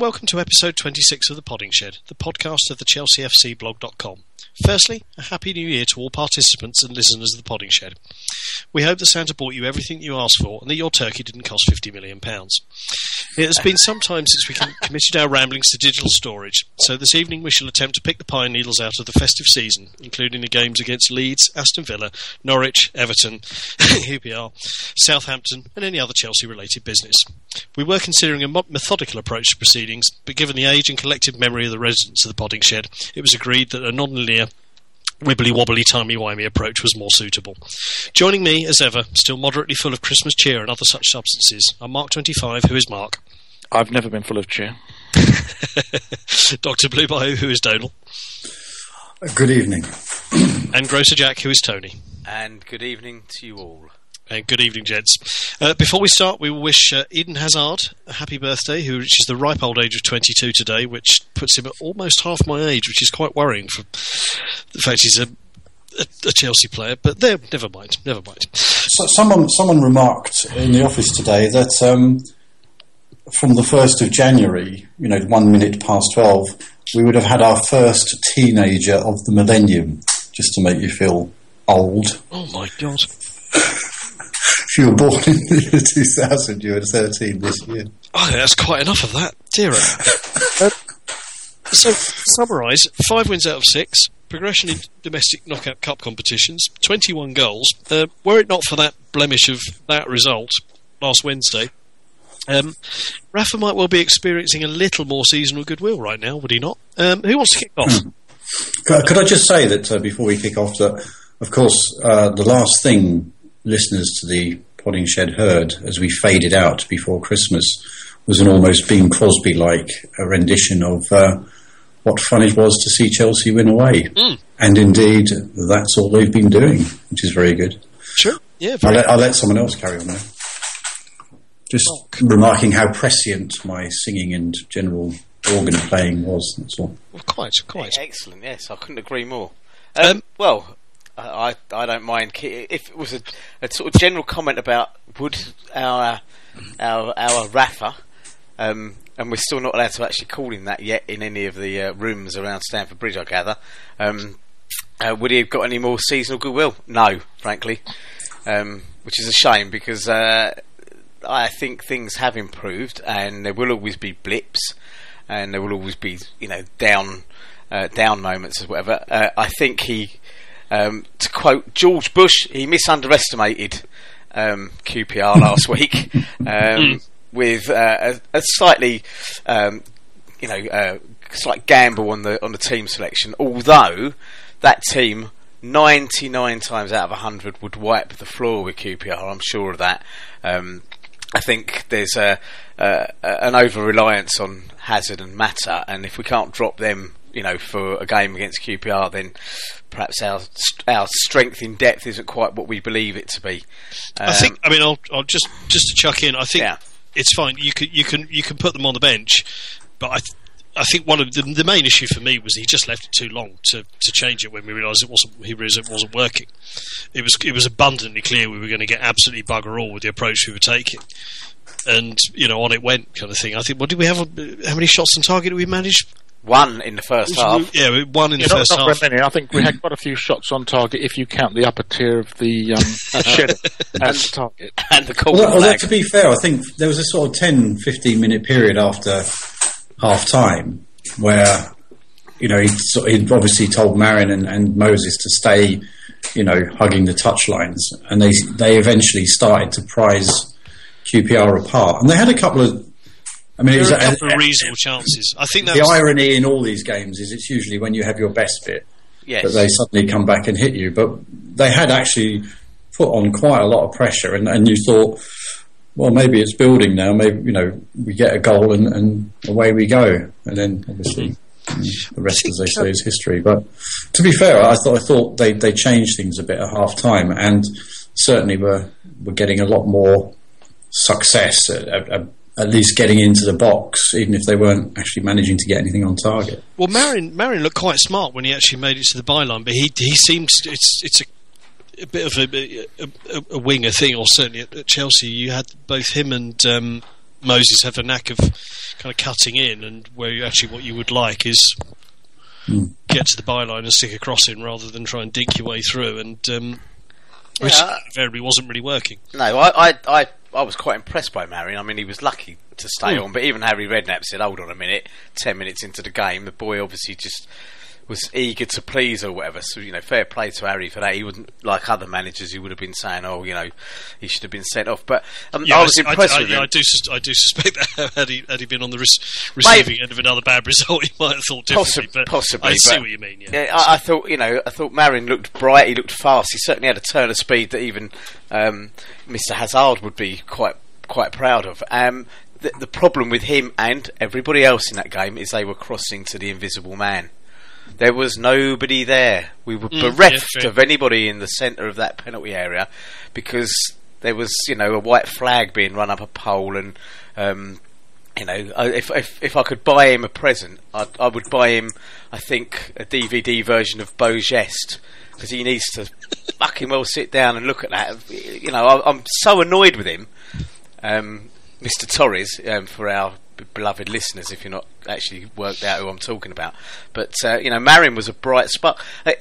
Welcome to episode 26 of The Podding Shed, the podcast of the ChelseaFCblog.com. Firstly, a happy new year to all participants and listeners of The Podding Shed. We hope that Santa bought you everything you asked for and that your turkey didn't cost £50 million. It has been some time since we committed our ramblings to digital storage, so this evening we shall attempt to pick the pine needles out of the festive season, including the games against Leeds, Aston Villa, Norwich, Everton, QPR, Southampton, and any other Chelsea related business. We were considering a methodical approach to proceedings, but given the age and collective memory of the residents of the Podding Shed, it was agreed that a non linear wibbly wobbly timey wimey approach was more suitable. Joining me, as ever, still moderately full of Christmas cheer and other such substances, are Mark25, who is Mark. I've never been full of cheer. Dr. Blue Bayou, who is Donal. Good evening. and Grocer Jack, who is Tony. And good evening to you all. And good evening, gents. Uh, before we start, we wish uh, Eden Hazard a happy birthday, who reaches the ripe old age of 22 today, which puts him at almost half my age, which is quite worrying for the fact he's a, a, a Chelsea player. But there, never mind, never mind. So someone, someone remarked in the office today that um, from the 1st of January, you know, one minute past 12, we would have had our first teenager of the millennium, just to make you feel old. Oh my god. If you were born in the 2000, you were 13 this year. Oh, that's quite enough of that. Dear. uh, so, summarise five wins out of six, progression in domestic knockout cup competitions, 21 goals. Uh, were it not for that blemish of that result last Wednesday, um, Rafa might well be experiencing a little more seasonal goodwill right now, would he not? Um, who wants to kick off? Hmm. Could, could, I just say that uh, before we kick off, that of course uh, the last thing listeners to the Podding Shed heard as we faded out before Christmas was an almost Bing Crosby like rendition of uh, what fun it was to see Chelsea win away. Mm. And indeed, that's all they've been doing, which is very good. Sure, yeah. I'll let, I'll let, someone else carry on there. Just oh. remarking how prescient my singing and general organ playing was, that's all. Well, quite, quite. Excellent, yes, I couldn't agree more. Um, um, well, I I don't mind if it was a, a, sort of general comment about would our our our Rafa, um, and we're still not allowed to actually call him that yet in any of the uh, rooms around Stamford Bridge, I gather. Um, uh, would he have got any more seasonal goodwill? No, frankly, um, which is a shame because uh, I think things have improved, and there will always be blips, and there will always be you know down uh, down moments or whatever. Uh, I think he um, to quote George Bush, he misunderestimated um, QPR last week um, with uh, a, a, slightly, um, you know, uh, slight gamble on the on the team selection. Although that team, ninety nine times out of hundred, would wipe the floor with QPR. I'm sure of that. Um, I think there's a, an over reliance on Hazard and Mata, and if we can't drop them you know, for a game against QPR, then perhaps our our strength in depth isn't quite what we believe it to be. Um, I think. I mean, I'll, I'll just just to chuck in. I think yeah. it's fine. You can you can you can put them on the bench, but I. Th- I think one of the, the, main issue for me was he just left it too long to, to change it when we realised it wasn't he realised it wasn't working. It was it was abundantly clear we were going to get absolutely bugger all with the approach we were taking, and you know on it went kind of thing. I think what did we have? How many shots on target did we manage? One in the first half. Yeah, one in yeah, the first not, half. Not many. I think we had quite a few shots on target if you count the upper tier of the um, shed and the target. And the well, well, to be fair, I think there was a sort of 10, 15 minute period after half time where, you know, he'd, he'd obviously told Marin and, and, Moses to stay, you know, hugging the touchlines. And they, they eventually started to prize QPR apart. And they had a couple of I mean, there a couple of reasonable chances. I think the irony in all these games is it's usually when you have your best bit yes. that they suddenly come back and hit you. But they had actually put on quite a lot of pressure, and, and you thought, well, maybe it's building now. Maybe you know we get a goal and, and away we go, and then obviously. Mm, the rest, as they say, is history. But to be fair, I thought I thought they, they changed things a bit at half time, and certainly were were getting a lot more success at least getting into the box, even if they weren't actually managing to get anything on target. Well, Marin Marin looked quite smart when he actually made it to the byline, but he he seems it's it's a, a bit of a, a, a, winger thing, or certainly at, at, Chelsea you had both him and um, Moses have a knack of kind of cutting in, and where actually what you would like is mm. get to the byline and stick a cross in rather than try and dink your way through, and um, which yeah. invariably wasn't really working. No, I, I, I, I, was quite impressed by Marin. I mean, he was lucky to stay mm. on, but even Harry Redknapp said, "Hold on a minute." Ten minutes into the game, the boy obviously just was eager to please or whatever. So you know, fair play to Harry for that. He wouldn't like other managers who would have been saying, "Oh, you know, he should have been sent off." But um, yeah, I was I, impressed I, with I, him. I do, I do suspect that had he had he been on the res- receiving Maybe. end of another bad result, he might have thought differently. Possi- but possibly, I see what you mean. Yeah, yeah I, thought you know, I thought Marin looked bright. He looked fast. He certainly had a turn of speed that even um, Mr. Hazard would be quite quite proud of. Um, the, the problem with him and everybody else in that game is they were crossing to the invisible man. There was nobody there. We were mm, bereft yeah, of anybody in the centre of that penalty area because there was, you know, a white flag being run up a pole, and um, you know, if, if if I could buy him a present, I'd, I would buy him, I think, a DVD version of Beau Geste because he needs to fucking well sit down and look at that. You know, I, am so annoyed with him, um, Mr. Torres, um, for our beloved listeners if you're not actually worked out who I'm talking about. But uh, you know, Marin was a bright spot. Uh,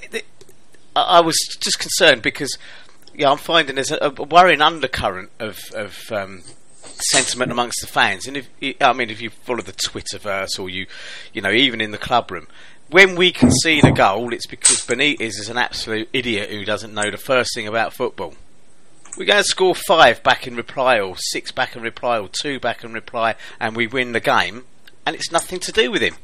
I was just concerned because yeah, I'm finding there's a, a worrying undercurrent of, of um, sentiment amongst the fans. And if I mean, if you follow the Twitterverse or you, you know, even in the club room, when we concede a goal, it's because Benitez is an absolute idiot who doesn't know the first thing about football. We're going to score five back in reply, or six back in reply, or two back in reply, and we win the game, and it's nothing to do with him.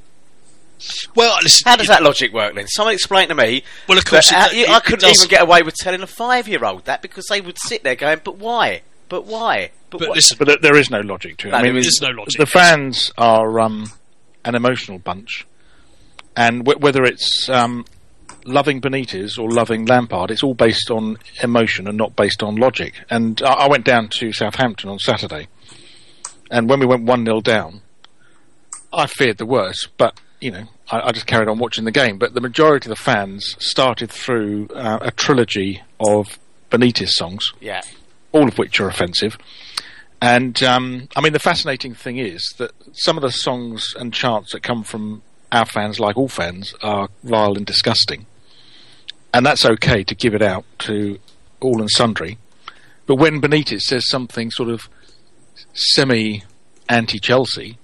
Well, listen, how does that logic work then? Someone explain to me. Well, of course, it, it, I couldn't even get away with telling a five-year-old that because they would sit there going, "But why? But why? But, but listen, but there is no logic to it. No, I mean, there's no logic. The fans are um, an emotional bunch, and w- whether it's um, loving Benitez or loving Lampard, it's all based on emotion and not based on logic. And I, I went down to Southampton on Saturday, and when we went 1 0 down, I feared the worst, but, you know, I, I, just carried on watching the game. But the majority of the fans started through uh, a trilogy of Benitez songs. Yeah. All of which are offensive. And um, I mean, the fascinating thing is that some of the songs and chants that come from our fans, like all fans, are vile and disgusting and that's okay to give it out to all and sundry. But when Benitez says something sort of semi anti Chelsea,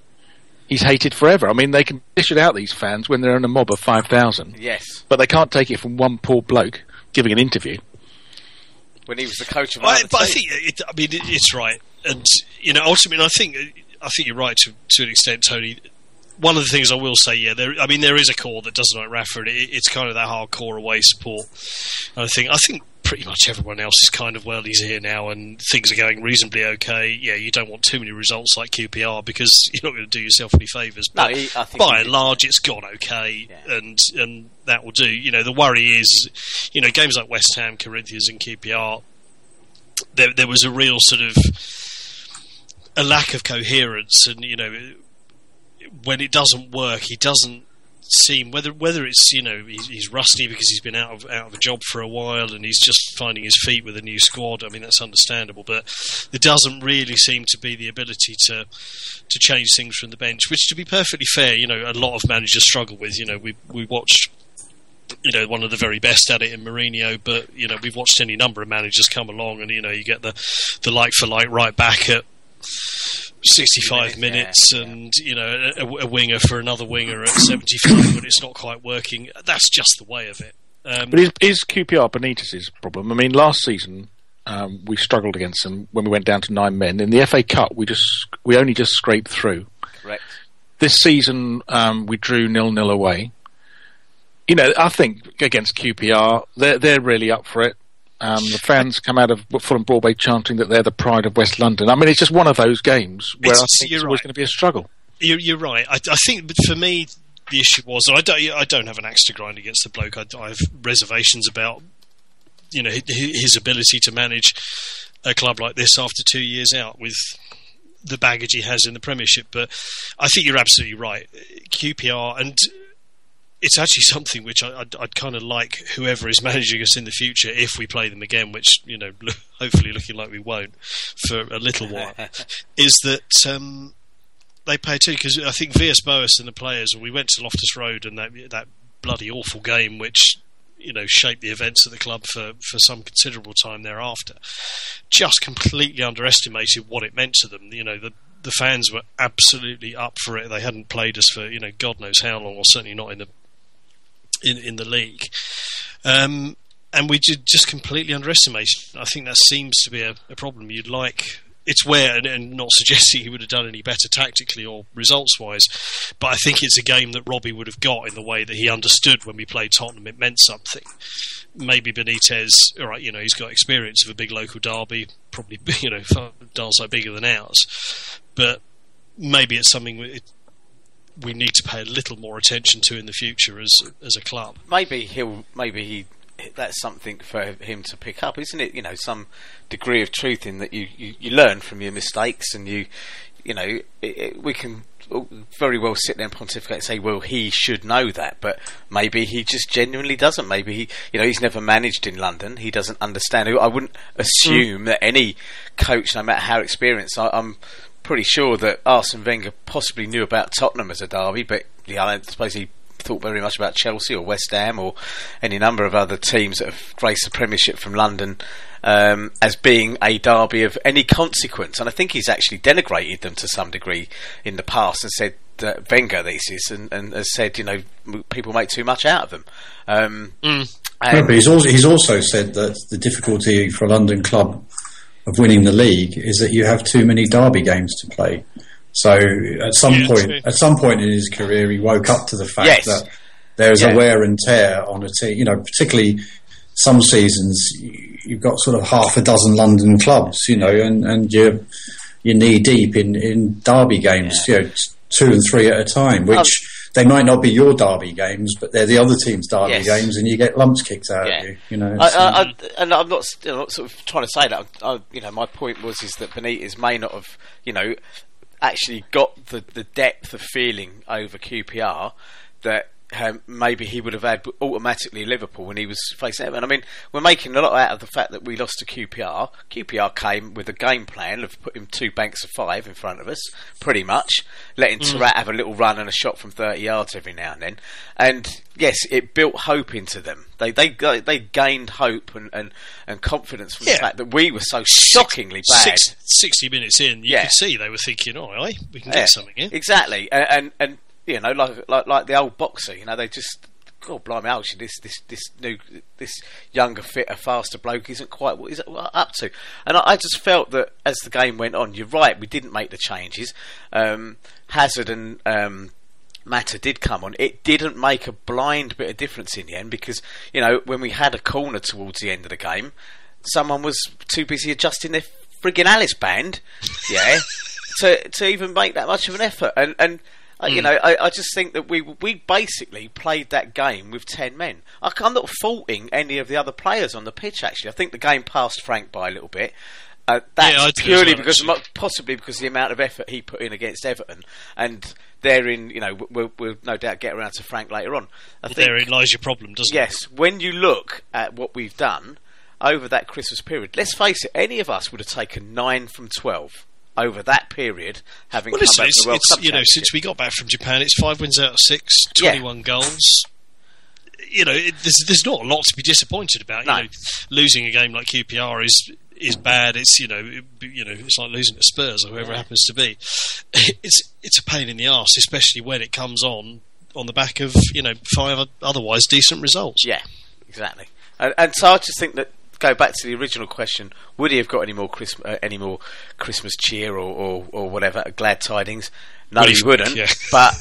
he's hated forever. I mean, they can dish it out these fans when they're in a mob of five thousand. Yes, but they can't take it from one poor bloke giving an interview. When he was the coach of, I, but I think it, I mean it, it's right, and you know ultimately I think I think you're right to to an extent, Tony one of the things I will say, yeah, there. I mean, there is a core that doesn't like Rafa. It, it's kind of that hardcore away support. And I think, I think pretty much everyone else is kind of well, he's here now, and things are going reasonably okay. Yeah, you don't want too many results like QPR because you're not going to do yourself any favours. But no, he, by and large, it's gone okay, yeah. and and that will do. You know, the worry is, you know, games like West Ham, Corinthians, and QPR. There, there was a real sort of a lack of coherence, and you know when it doesn't work, he doesn't seem whether whether it's you know he's, he's, rusty because he's been out of out of a job for a while and he's just finding his feet with a new squad. I mean that's understandable, but there doesn't really seem to be the ability to to change things from the bench. Which, to be perfectly fair, you know a lot of managers struggle with. You know we we watched you know one of the very best at it in Mourinho, but you know we've watched any number of managers come along and you know you get the the like for like right back at 65 minutes, yeah, and yeah. you know a, a, winger for another winger at 75 when it's not quite working. That's just the way of it. Um, but is, is QPR Benitez's problem? I mean, last season um, we struggled against them when we went down to nine men. In the FA Cup, we just we only just scraped through. Correct. This season um, we drew nil nil away. You know, I think against QPR, they're they're really up for it. Um, the fans come out of Fulham Broadway chanting that they're the pride of West London. I mean, it's just one of those games where it's, I think it's always right. going to be a struggle. You're, you're right. I, I, think for me, the issue was I don't, I don't have an axe to grind against the bloke. I, I have reservations about you know his ability to manage a club like this after two years out with the baggage he has in the Premiership. But I think you're absolutely right. QPR and it's actually something which I, would I'd kind of like whoever is managing us in the future if we play them again, which you know, hopefully looking like we won't for a little while, is that um, they pay attention because I think Villas-Boas and the players. We went to Loftus Road and that that bloody awful game, which you know shaped the events at the club for, for some considerable time thereafter. Just completely underestimated what it meant to them. You know the the fans were absolutely up for it. They hadn't played us for you know God knows how long, or certainly not in the in in the league. Um, and we just completely underestimated. I think that seems to be a, a problem. You'd like it's where, and, and, not suggesting he would have done any better tactically or results wise, but I think it's a game that Robbie would have got in the way that he understood when we played Tottenham. It meant something. Maybe Benitez, all right, you know, he's got experience of a big local derby, probably, you know, so bigger than ours, but maybe it's something it, we need to pay a little more attention to in the future as as a club. Maybe he'll, maybe he that's something for him to pick up, isn't it? You know, some degree of truth in that you, you, you learn from your mistakes, and you you know it, it, we can very well sit there and pontificate and say, well, he should know that, but maybe he just genuinely doesn't. Maybe he, you know, he's never managed in London. He doesn't understand. I wouldn't assume mm. that any coach, no matter how experienced, I, am pretty sure that Arsene Wenger possibly knew about Tottenham as a derby, but yeah, I don't suppose he thought very much about Chelsea or West Ham or any number of other teams that have graced the Premiership from London um, as being a derby of any consequence. And I think he's actually denigrated them to some degree in the past and said that Wenger this is and, and has said you know people make too much out of them. Um, mm. no, but he's also he's also said that the difficulty for a London club of winning the league is that you have too many derby games to play. So at some yeah, point, at some point in his career, he woke up to the fact yes. that there is yeah. a wear and tear on a team. You know, particularly some seasons, you've got sort of half a dozen London clubs. You know, and and you're you're knee deep in in derby games. Yeah. You know, two and three at a time, which. They might not be your derby games, but they're the other team's derby yes. games, and you get lumps kicked out yeah. of you. You know, I, I, I, and I'm not, you know, not sort of trying to say that. you know, my point was is that Benitez may not have, you know, actually got the, the depth of feeling over QPR that um, maybe he would have had automatically Liverpool when he was facing them. And I mean, we're making a lot out of the fact that we lost to QPR. QPR came with a game plan of putting two banks of five in front of us, pretty much, letting mm. Taarabt have a little run and a shot from 30 yards every now and then. And yes, it built hope into them. They they they gained hope and, and, and confidence from yeah. the fact that we were so shockingly bad. Six, 60 minutes in, you yeah. could see they were thinking, "Oh, we can get something in. Exactly, and, and and you know, like like like the old boxer, you know, they just God blimey, actually, this this this new this younger, fitter, faster bloke isn't quite what he's up to. And I, I, just felt that as the game went on, you're right, we didn't make the changes. Um, Hazard and um, Mata did come on. It didn't make a blind bit of difference in the end because you know when we had a corner towards the end of the game, someone was too busy adjusting their frigging Alice band, yeah, to to even make that much of an effort. And and Mm. You know, I, I, just think that we we basically played that game with ten men. I, am not faulting any of the other players on the pitch. Actually, I think the game passed Frank by a little bit. Uh, that's yeah, purely well, because possibly because of the amount of effort he put in against Everton, and therein, you know, we'll, we'll no doubt get around to Frank later on. I well, think, therein lies your problem, doesn't yes, it? Yes, when you look at what we've done over that Christmas period, let's face it, any of us would have taken nine from twelve over that period, having well, come back to the World Cup You know, since we got back from Japan, it's five wins out of six, 21 yeah. goals. You know, it, there's, there's not a lot to be disappointed about. No. You know, losing a game like QPR is is bad. It's you know, it, you know, it's like losing to Spurs or whoever yeah. happens to be. It's it's a pain in the ass, especially when it comes on on the back of you know five otherwise decent results. Yeah, exactly. And, and so I just think that go back to the original question: Would he have got any more Christmas, uh, any more Christmas cheer or, or, or whatever, glad tidings? No, well, he wouldn't. Yeah. But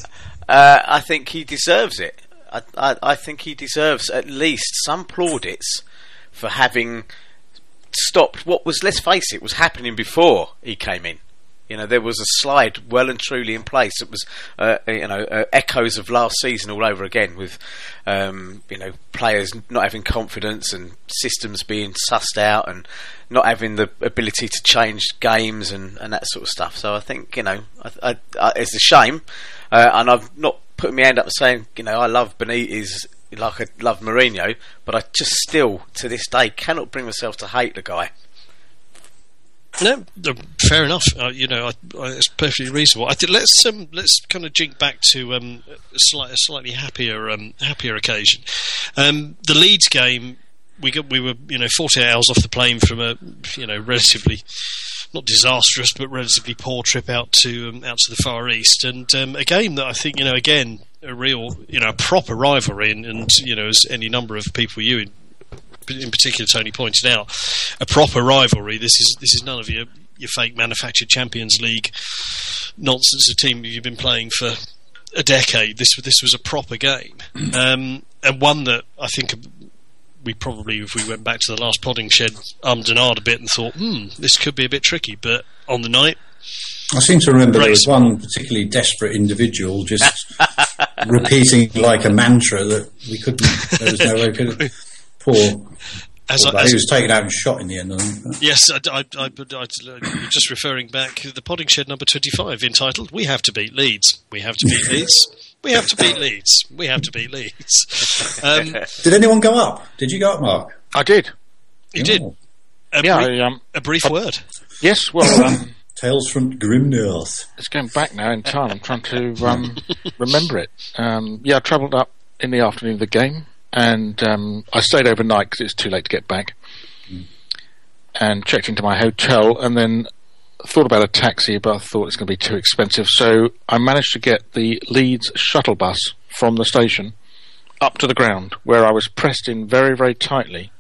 uh, I think he deserves it. I, I, I think he deserves at least some plaudits for having stopped what was, let's face it, was happening before he came in. You know, there was a slide well and truly in place. It was, uh, you know, uh, echoes of last season all over again, with um, you know players not having confidence and systems being sussed out and not having the ability to change games and, and that sort of stuff. So I think you know, I, I, it's a shame, uh, and I've not putting my hand up saying, you know, I love Benitez like I love Mourinho, but I just still, to this day, cannot bring myself to hate the guy. No, fair enough. Uh, you know, I, I, it's perfectly reasonable. I did, let's um, let's kind of jink back to um, a, slight, a, slightly happier um, happier occasion. Um, the Leeds game, we got we were you know forty hours off the plane from a you know relatively not disastrous but relatively poor trip out to um, out to the Far East, and um, a game that I think you know again a real you know a proper rivalry, and, and you know as any number of people you in particular Tony pointed out, a proper rivalry. This is this is none of your your fake manufactured Champions League nonsense. A team you've been playing for a decade. This this was a proper game, um, and one that I think we probably, if we went back to the last podding shed, ummed and ahed a bit and thought, hmm, this could be a bit tricky. But on the night, I seem to remember there was one particularly desperate individual just repeating like a mantra that we couldn't. There was no way we could. Poor as, I, as, he was taken out and shot in the end. Yes, I, I, I, I, just referring back to the podding shed number twenty-five, entitled "We Have to Beat Leeds." We have to beat Leeds. We have to beat Leeds. We have to beat Leeds. Um, did anyone go up? Did you go up, Mark? I did. You oh. did. A yeah, brief, um, a brief word. Yes. Well. Um, Tales from Grim North. It's going back now in time. I'm trying to um, remember it. Um, yeah, I travelled up in the afternoon of the game and um, I stayed overnight because it's too late to get back, mm. and checked into my hotel, and then thought about a taxi, but I thought it's going to be too expensive, so I managed to get the Leeds shuttle bus from the station up to the ground, where I was pressed in very, very tightly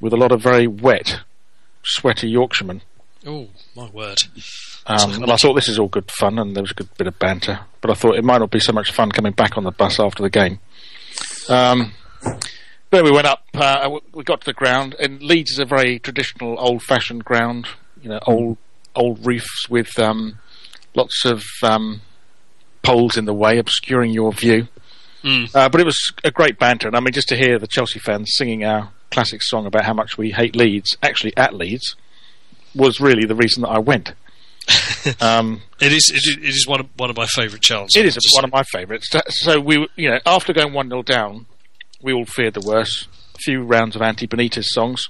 with a lot of very wet, sweaty Yorkshiremen. Oh, my word. Um, and I thought this is all good fun, and there was a good bit of banter. But I thought it might not be so much fun coming back on the bus after the game. Um, but we went up. Uh, we got to the ground, and Leeds is a very traditional, old-fashioned ground. You know, old old roofs with um, lots of um, poles in the way, obscuring your view. Mm. Uh, but it was a great banter, and I mean, just to hear the Chelsea fans singing our classic song about how much we hate Leeds, actually at Leeds, was really the reason that I went. um, it is it is one of one of my favourite chants. It is one of my favourites. So we, you know, after going one 0 down, we all feared the worst. A few rounds of anti Benitez songs,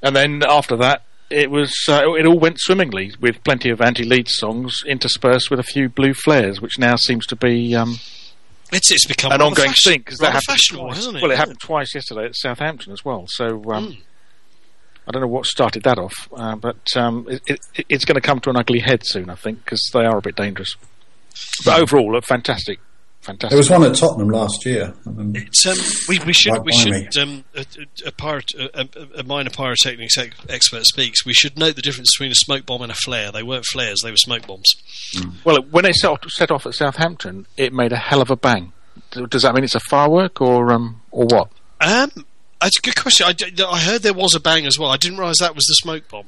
and then after that, it was uh, it all went swimmingly with plenty of anti Leeds songs interspersed with a few blue flares, which now seems to be. Um, it's it's become an ongoing thing because that happened twice. It? Well, it happened twice yesterday at Southampton as well. So um, mm. I don't know what started that off, uh, but um, it, it, it's going to come to an ugly head soon, I think, because they are a bit dangerous. But overall, a fantastic, fantastic. There was one at Tottenham last year. It's, um, we, we should, we should um, a, a, pirate, a, a, minor pyrotechnics expert speaks. We should note the difference between a smoke bomb and a flare. They weren't flares; they were smoke bombs. Mm. Well, when they set off, set off, at Southampton, it made a hell of a bang. Does that mean it's a firework or um, or what? Um, that's a good question. I, I heard there was a bang as well. I didn't realise that was the smoke bomb.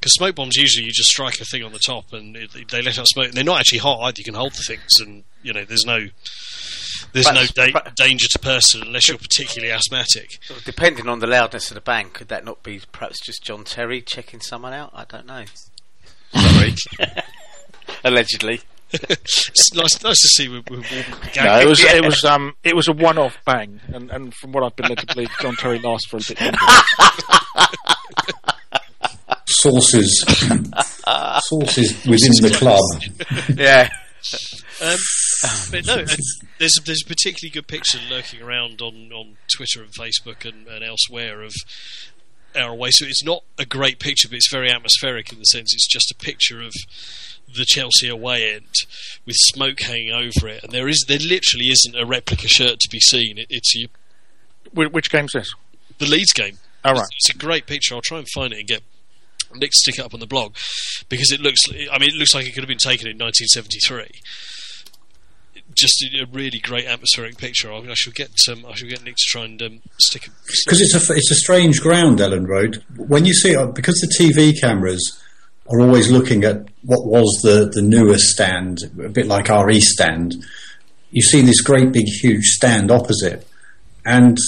Because smoke bombs usually you just strike a thing on the top and it, they let out smoke. And they're not actually hot either. You can hold the things and you know there's no there's but, no da- but, danger to person unless you're particularly asthmatic. depending on the loudness of the bang, could that not be perhaps just John Terry checking someone out? I don't know. Sorry, allegedly. It's nice, nice to see. We're, we're no, it was it was um it was a one-off bang, and, and from what I've been led to believe, John Terry lasts for a bit longer. Sources, sources within the club. yeah. Um, but no, there's a, there's a particularly good picture lurking around on, on Twitter and Facebook and, and elsewhere of our away. So it's not a great picture, but it's very atmospheric in the sense it's just a picture of the Chelsea away end with smoke hanging over it, and there is there literally isn't a replica shirt to be seen. It, it's a, which game's this? The Leeds game. All right. It's, it's, a great picture. I'll try and find it and get Nick to stick it up on the blog because it looks. I mean, it looks like it could have been taken in 1973. Just a really great atmospheric picture. I, mean, I should get um, I should get Nick to try and um, stick it because it's a it's a strange ground, Elland Road. When you see it, because the TV cameras are always looking at what was the, the newer stand, a bit like our East stand. You see this great big huge stand opposite, and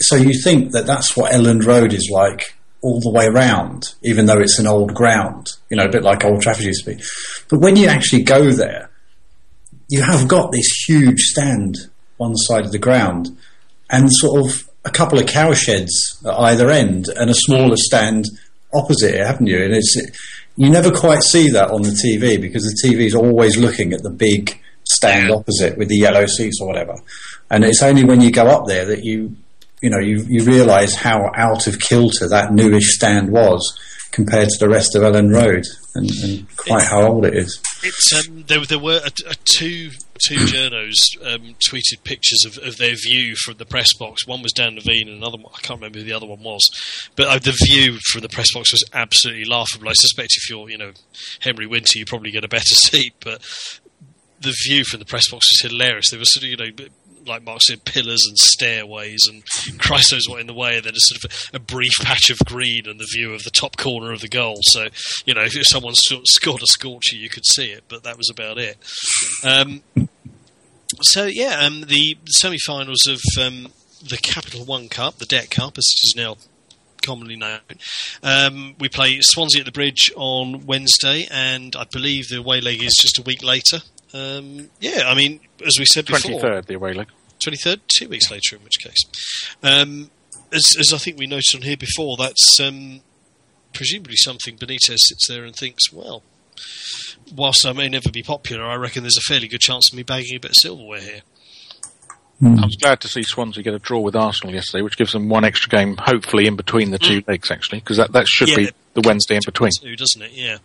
so you think that that's what Elland Road is like all the way around, even though it's an old ground, you know, a bit like Old Trafford used to be. But when you actually go there, you have got this huge stand one side of the ground, and sort of a couple of cow sheds at either end, and a smaller stand opposite it, haven't you? And it's you never quite see that on the TV because the TV is always looking at the big stand opposite with the yellow seats or whatever. And it's only when you go up there that you, you know, you, you realise how out of kilter that newish stand was compared to the rest of Elland Road and, and quite how old it is. It's um, there, there were a, a two two journos um, tweeted pictures of, of, their view from the press box. One was Dan Levene, and another one, I can't remember who the other one was. But uh, the view from the press box was absolutely laughable. I suspect if you're, you know, Henry Winter, you probably get a better seat. But the view from the press box was hilarious. There was sort of, you know, like Mark said, pillars and stairways, and Christ knows what in the way, and then a sort of a, brief patch of green and the view of the top corner of the goal. So, you know, if someone scored a scorcher, you could see it, but that was about it. Um, so, yeah, um, the semi finals of um, the Capital One Cup, the Debt Cup, as it is now commonly known. Um, we play Swansea at the Bridge on Wednesday, and I believe the away leg is just a week later. Um, yeah, I mean, as we said before, twenty third the away leg. Twenty third, two weeks later, in which case, um, as, as I think we noted on here before, that's um, presumably something Benitez sits there and thinks, well, whilst I may never be popular, I reckon there's a fairly good chance of me bagging a bit of silverware here. Mm. I was glad to see Swansea get a draw with Arsenal yesterday, which gives them one extra game, hopefully in between the two mm. legs, actually, because that, that should yeah, be the Wednesday in between. Two, doesn't it? Yeah.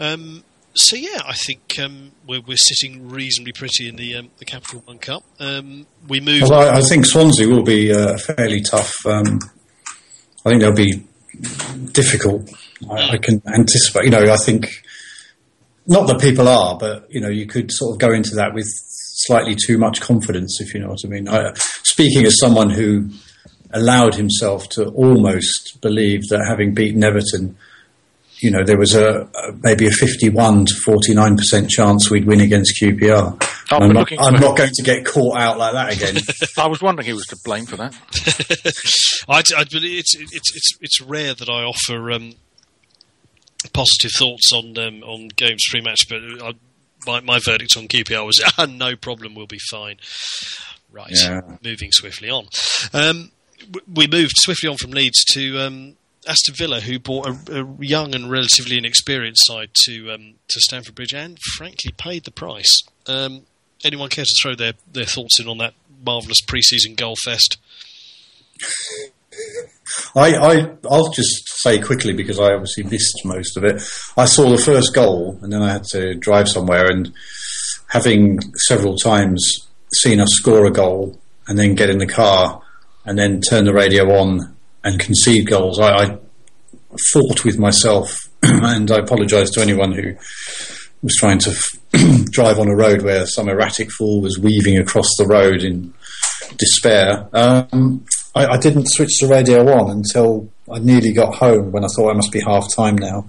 Um, so yeah, I think um, we're, we're sitting reasonably pretty in the um, the Capital One Cup. Um, we move. Well, I, I, think Swansea will be uh, fairly tough. Um, I think they'll be difficult. I, I, can anticipate. You know, I think not that people are, but you know, you could sort of go into that with slightly too much confidence, if you know what I mean. I, speaking as someone who allowed himself to almost believe that having beaten Everton you know, there was a, a maybe a 51 to 49 percent chance we'd win against QPR. Oh, I'm, not, I'm not, going to get caught out like that again. I was wondering who was to blame for that. I, I, it's, it's, it's, it's rare that I offer um, positive thoughts on um, on games pre-match, but I, my, my verdict on QPR was ah, no problem, we'll be fine. Right, yeah. moving swiftly on. Um, we moved swiftly on from Leeds to um, Aston Villa, who brought a, a, young and relatively inexperienced side to um, to Stamford Bridge, and frankly paid the price. Um, anyone care to throw their, their thoughts in on that marvellous pre-season goal fest? I, I I'll just say quickly because I obviously missed most of it. I saw the first goal, and then I had to drive somewhere, and having several times seen us score a goal and then get in the car and then turn the radio on and concede goals. I, I fought with myself, and I apologise to anyone who was trying to f- drive on a road where some erratic fool was weaving across the road in despair. Um, I, I, didn't switch the radio on until I nearly got home when I thought I must be half time now.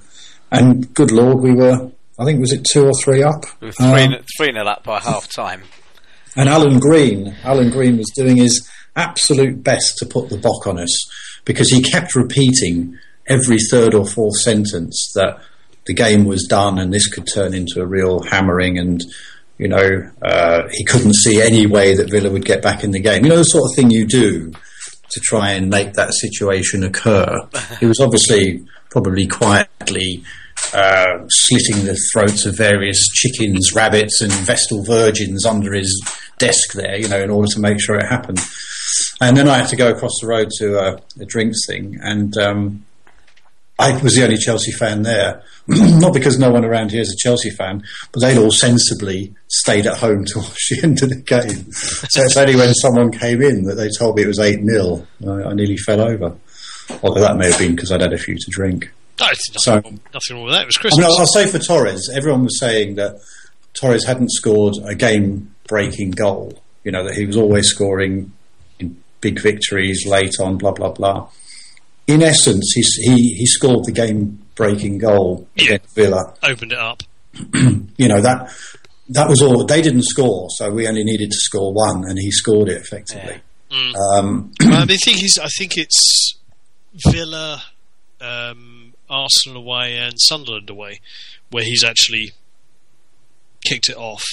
And good lord, we were. I think was it two or three up. We were three, um, three nil up by half time. And Alan Green, Alan Green was doing his absolute best to put the bock on us because he kept repeating every third or fourth sentence that the game was done and this could turn into a real hammering and you know uh, he couldn't see any way that Villa would get back in the game. You know the sort of thing you do to try and make that situation occur. He was obviously probably quietly uh, slitting the throats of various chickens, rabbits, and Vestal virgins under his desk there, you know, in order to make sure it happened. And then I had to go across the road to a, a drinks thing, and um, I was the only Chelsea fan there. Not because no one around here is a Chelsea fan, but they'd all sensibly stayed at home to watch the end of the game. so it's only when someone came in that they told me it was 8 0. I, I nearly fell over. Although that may have been because I'd had a few to drink. No, nothing, so, wrong, nothing wrong with that. It was Christmas. I mean, I'll say for Torres, everyone was saying that Torres hadn't scored a game breaking goal. You know, that he was always scoring big victories late on, blah blah blah. In essence, he he, he scored the game breaking goal yeah. against Villa. Opened it up. you know that that was all. They didn't score, so we only needed to score one, and he scored it effectively. Yeah. Mm. Um, I mean, think he's, I think it's Villa, um, Arsenal away, and Sunderland away, where he's actually kicked it off.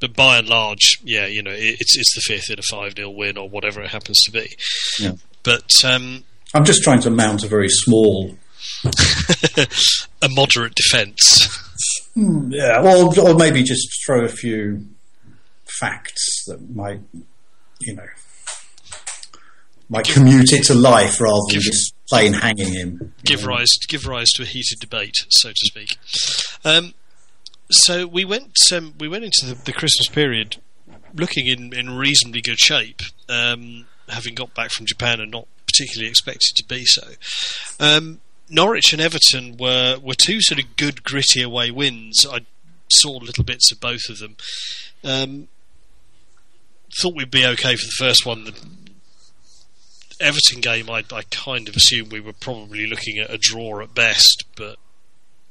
But by and large, yeah, you know, it, it's it's the fifth in a five 0 win or whatever it happens to be. Yeah. But um, I'm just trying to mount a very small, a moderate defence. Hmm, yeah, or or maybe just throw a few facts that might, you know, might give, commute it to life rather give, than just plain hanging him. Give know. rise, give rise to a heated debate, so to speak. Um, so we went, um, we went into the, the, Christmas period looking in, in reasonably good shape, um, having got back from Japan and not particularly expected to be so. Um, Norwich and Everton were were two sort of good gritty away wins. I saw little bits of both of them. Um, thought we'd be okay for the first one. The Everton game, I, I kind of assumed we were probably looking at a draw at best, but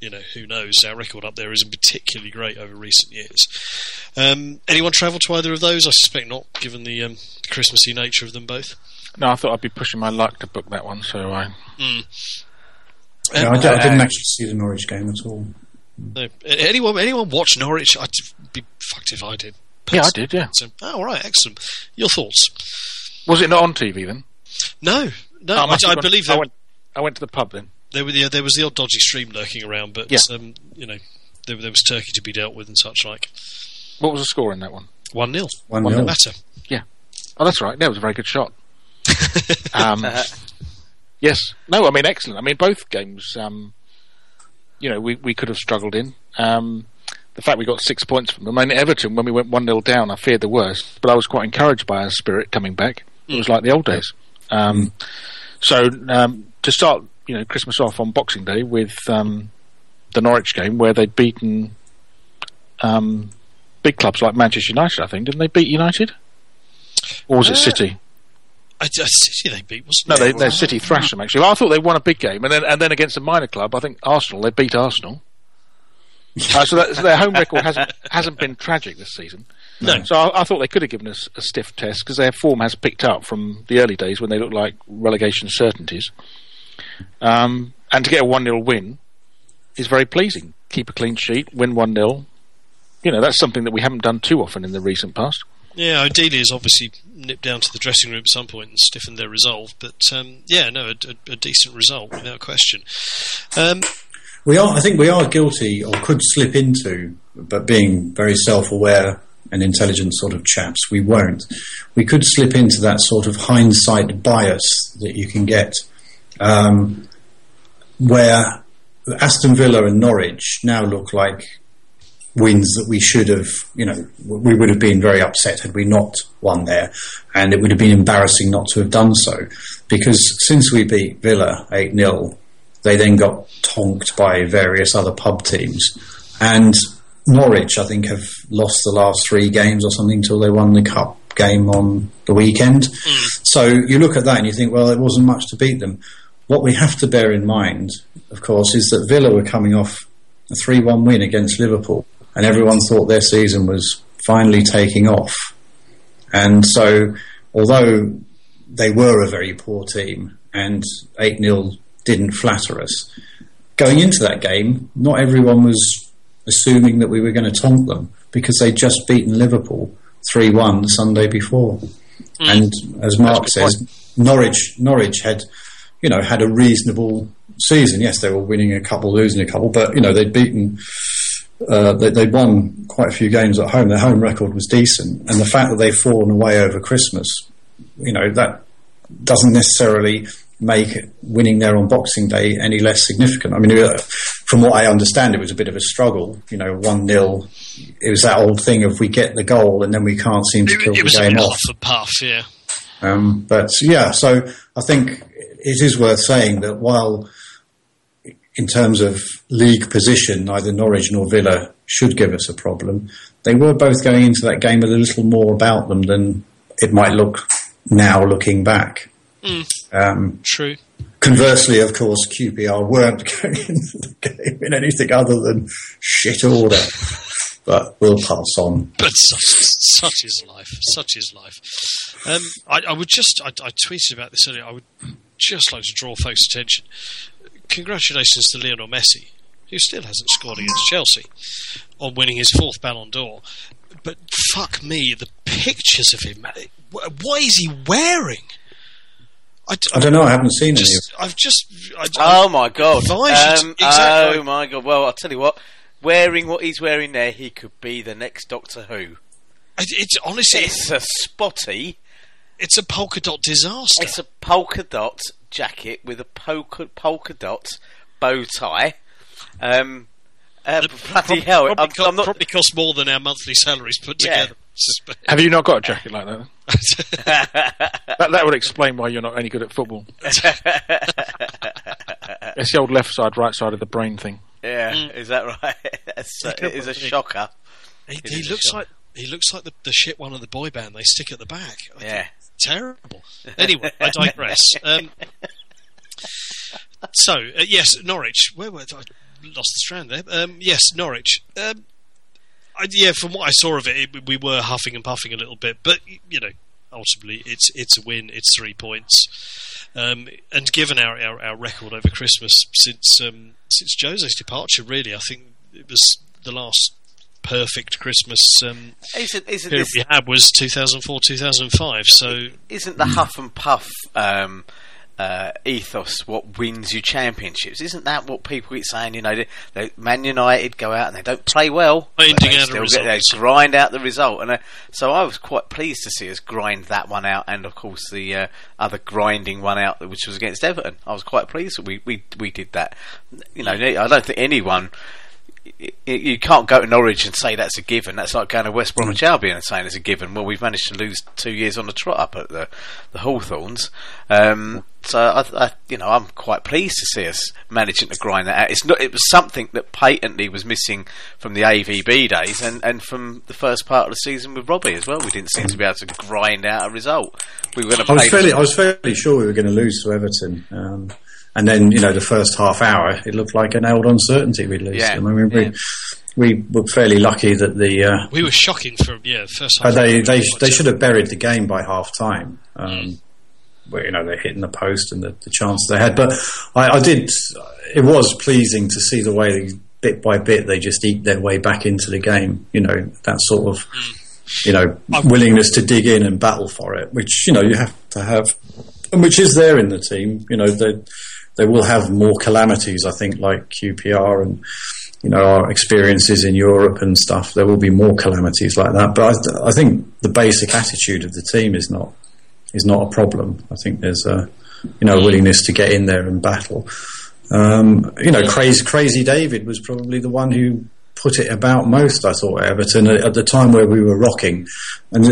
you know who knows? Our record up there isn't particularly great over recent years. Um, anyone travel to either of those? I suspect not, given the um, Christmassy nature of them both. No, I thought I'd be pushing my luck to book that one, so I. Mm. No, I, d- I didn't actually see the Norwich game at all. No. Anyone, anyone watch Norwich? I'd be fucked if I did. Yeah, I did. Yeah. So, oh, all right, excellent. Your thoughts? Was it not on TV then? No, no. Oh, I, I, I believe I went, I went to the pub then. There, were, yeah, there was the odd dodgy stream lurking around, but yeah. um, you know, there, there, was Turkey to be dealt with and such like. What was the score in that one? One 0 One 0 Mata. Yeah. Oh, that's right. That was a very good shot. um, yes. No, I mean excellent. I mean both games. Um, you know, we we could have struggled in. Um, the fact we got six points from them. I mean, Everton, when we went 1 0 down, I feared the worst, but I was quite encouraged by our spirit coming back. It was like the old days. Um, so um, to start, you know, Christmas off on Boxing Day with um, the Norwich game, where they'd beaten um, big clubs like Manchester United, I think, didn't they beat United? Or was uh, it City? I, uh, City they beat, wasn't no, they, they City thrashed them actually. Well, I thought they won a big game, and then and then against a minor club, I think Arsenal they beat Arsenal. uh, so, that, so, their home record hasn't hasn't been tragic this season. No. So I, I thought they could have given us a stiff test because their form has picked up from the early days when they looked like relegation certainties. Um, and to get a 1 0 win is very pleasing. Keep a clean sheet, win 1 0. You know, that's something that we haven't done too often in the recent past. Yeah, ideally is obviously nipped down to the dressing room at some point and stiffened their resolve. But um, yeah, no, a, a, a, decent result without question. Um, we are, I think, we are guilty or could slip into, but being very self-aware and intelligent sort of chaps, we won't. We could slip into that sort of hindsight bias that you can get, um, where Aston Villa and Norwich now look like wins that we should have, you know, we would have been very upset had we not won there, and it would have been embarrassing not to have done so, because since we beat Villa 8 0, they then got tonked by various other pub teams, and Norwich, I think, have lost the last three games or something until they won the cup game on the weekend. Mm. So you look at that and you think, well, it wasn't much to beat them. What we have to bear in mind, of course, is that Villa were coming off a 3 1 win against Liverpool, and everyone thought their season was finally taking off. And so, although they were a very poor team and 8 0 didn't flatter us, going into that game, not everyone was assuming that we were going to taunt them because they'd just beaten Liverpool 3 1 the Sunday before. Mm. And as Mark says. Norwich, Norwich had, you know, had a reasonable season. Yes, they were winning a couple, losing a couple, but, you know, they'd beaten. Uh, they, they'd won quite a few games at home. Their home record was decent, and the fact that they've fallen away over Christmas, you know, that doesn't necessarily make winning there on Boxing Day any less significant. I mean, uh, from what I understand, it was a bit of a struggle. You know, one 0 It was that old thing of we get the goal and then we can't seem to kill it, it the game off. The puff, yeah. Um, but yeah, so I think it is worth saying that while in terms of league position, neither Norwich nor Villa should give us a problem. They were both going into that game with a little more about them than it might look now looking back. Mm. Um, True. Conversely, of course, QPR weren't going into the game in anything other than shit order. But we'll pass on. But such, such is life. Such is life. Um, I, I, would just, I, I, tweeted about this earlier. I would just like to draw folks' attention. Congratulations to Lionel Messi, who still hasn't scored against Chelsea, on winning his fourth Ballon d'Or. but fuck me, the pictures of him. What is he wearing? I, I, don't know. I haven't seen just, any. I've just. I, oh my god! Um, exactly. Oh my god! Well, I'll tell you what. Wearing what he's wearing there, he could be the next Doctor Who. It's honestly, it's a spotty. It's a polka dot disaster. It's a polka dot jacket with a polka polka dot bow tie. Um, uh, bloody probably, hell! Probably, I'm, I'm not... probably cost more than our monthly salaries put yeah. together. Have you not got a jacket like that? that? That would explain why you're not any good at football. it's the old left side, right side of the brain thing. Yeah, mm. is that right? That's, uh, it is a shocker. He, he looks like he looks like the, the shit one of the boy band they stick at the back. I yeah, terrible. Anyway, I digress. Um, so uh, yes, Norwich. Where were I? Lost the strand there. Um, yes, Norwich. Um, I, yeah, from what I saw of it, it, we were huffing and puffing a little bit, but you know, ultimately, it's it's a win. It's three points, um, and given our, our, our, record over Christmas since um, since Jose's departure, really, I think it was the last perfect Christmas um, isn't, isn't period this, we had was 2004 2005. So isn't the huff and puff? Um, uh, ethos what wins you championships. Isn't that what people keep saying? You know, they, they, Man United go out and they don't play well. They, still get, they grind out the result. And uh, so I was quite pleased to see us grind that one out, and of course the uh, other grinding one out, which was against Everton. I was quite pleased that we we we did that. You know, I don't think anyone you can't go to Norwich and say that's a given. That's like going to West Bromwich mm. Albion and saying it's a given. Well, we've managed to lose two years on the trot up at the the Hawthorns. Um, so I, I, you know, I'm quite pleased to see us managing to grind that out. It's not. It was something that patently was missing from the AVB days and, and from the first part of the season with Robbie as well. We didn't seem to be able to grind out a result. We were going to. I was fairly. I was fairly sure we were going to lose to Everton. Um, and then, you know, the first half hour, it looked like an old uncertainty we'd lose. Yeah, I mean, we, yeah. we were fairly lucky that the. Uh, we were shocking for, yeah, first half. Uh, they, they, they should have buried the game by half time. Um, where, you know, they're hitting the post and the, the chance they had. But I, I did, it was pleasing to see the way they, bit by bit they just eat their way back into the game. You know, that sort of. Mm. You know, willingness to dig in and battle for it, which you know you have to have, and which is there in the team. You know, they they will have more calamities, I think, like QPR and you know our experiences in Europe and stuff. There will be more calamities like that, but I, I think the basic attitude of the team is not is not a problem. I think there's a you know willingness to get in there and battle. Um, you know, crazy, crazy David was probably the one who put it about most. I thought Everton at the time where we were rocking, and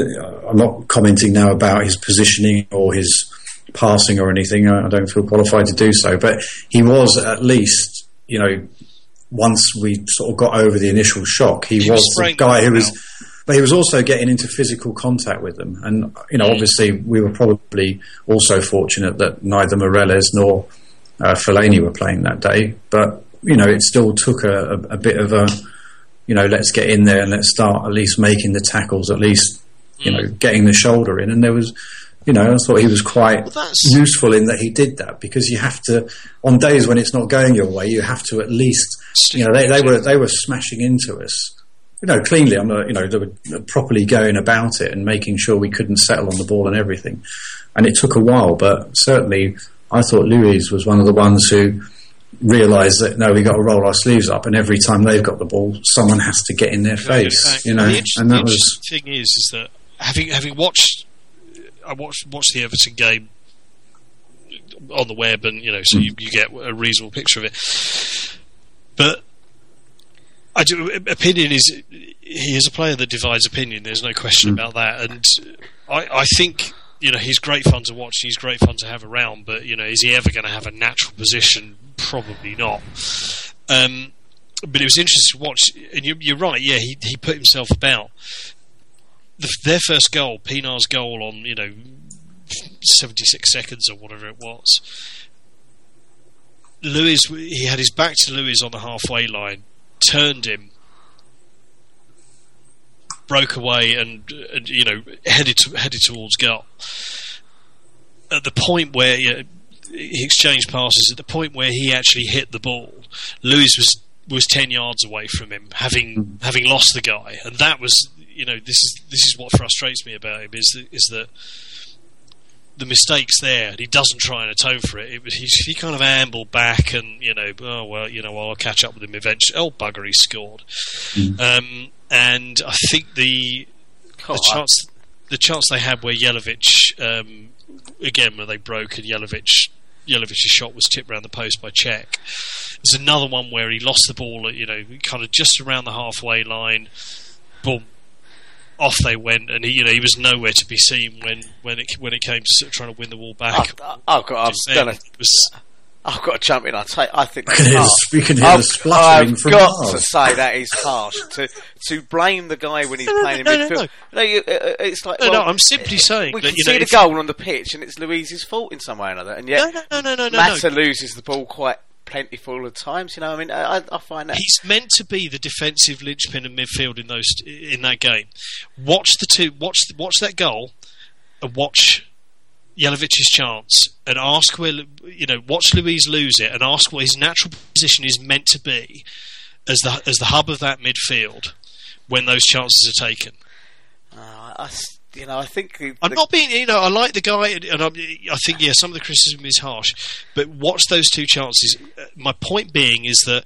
I'm not commenting now about his positioning or his passing or anything. I, don't feel qualified to do so. But he was at least, you know, once we sort of got over the initial shock, he, he was, was the guy who was. But he was also getting into physical contact with them, and you know, obviously, we were probably also fortunate that neither Mirallas nor uh, Fellaini were playing that day. But you know, it still took a, a, a bit of a, you know, let's get in there and let's start at least making the tackles, at least you know, getting the shoulder in. And there was you know, I thought he was quite well, useful in that he did that because you have to, on days when it's not going your way, you have to at least, you know, they, they were they were smashing into us, you know, cleanly. I'm not, you know, they were uh, properly going about it and making sure we couldn't settle on the ball and everything. And it took a while, but certainly I thought Luiz was one of the ones who realised that no, we got to roll our sleeves up, and every time they've got the ball, someone has to get in their face, you know. The and that was thing is, is that having having watched I watched watched the Everton game on the web, and you know, so you, you get a reasonable picture of it. But I do. Opinion is he is a player that divides opinion. There's no question mm. about that, and I, I think you know he's great fun to watch. He's great fun to have around, but you know, is he ever going to have a natural position? Probably not. Um, but it was interesting to watch, and you, are right. Yeah, he he put himself about the, their first goal, Pienaar's goal on you know 76 seconds or whatever it was. Luiz, he had his back to Luiz on the halfway line, turned him, broke away, and, and you know headed to, headed towards goal. At the point where you know, he exchanged passes, at the point where he actually hit the ball, Luiz was was ten yards away from him, having hmm. having lost the guy, and that was you know, this is this is what frustrates me about him is that, is that the mistakes there, and he doesn't try and atone for it. it was, he, he kind of ambled back, and you know, oh well, you know, I'll catch up with him eventually. Oh bugger, he scored. Mm. Um, and I think the oh, the chance the chance they had where Jelavic um, again where they broke and Jelavic Jelavic's shot was tipped around the post by Cech. There's another one where he lost the ball at you know kind of just around the halfway line. Boom, off they went, and he, you know, he was nowhere to be seen when, when it when it came to sort of trying to win the ball back. I've, I've got, I've done it. Was, I've got to jump in. I say, I think we can hear, the, we can hear I've, the spluttering I've from got to say that is harsh to to blame the guy when he's no, playing no, in midfield. No, no. you, uh, uh, it's like no, well, no. I'm simply saying we that, can see know, the goal on the pitch, and it's Luiz's fault in some way or another. And yet, no, no, no, no, no, Mata loses the ball quite plentiful at times. You know, I mean, I, I find that he's meant to be the defensive linchpin of midfield in those in that game. Watch the two, watch watch that goal, and watch Jelavic's chance, and ask where you know watch Luiz lose it, and ask what his natural position is meant to be as the as the hub of that midfield when those chances are taken. Uh, I, you know, I think the, I'm not being. You know, I like the guy, and I'm, i think yeah, some of the criticism is harsh, but watch those two chances. Uh, my point being is that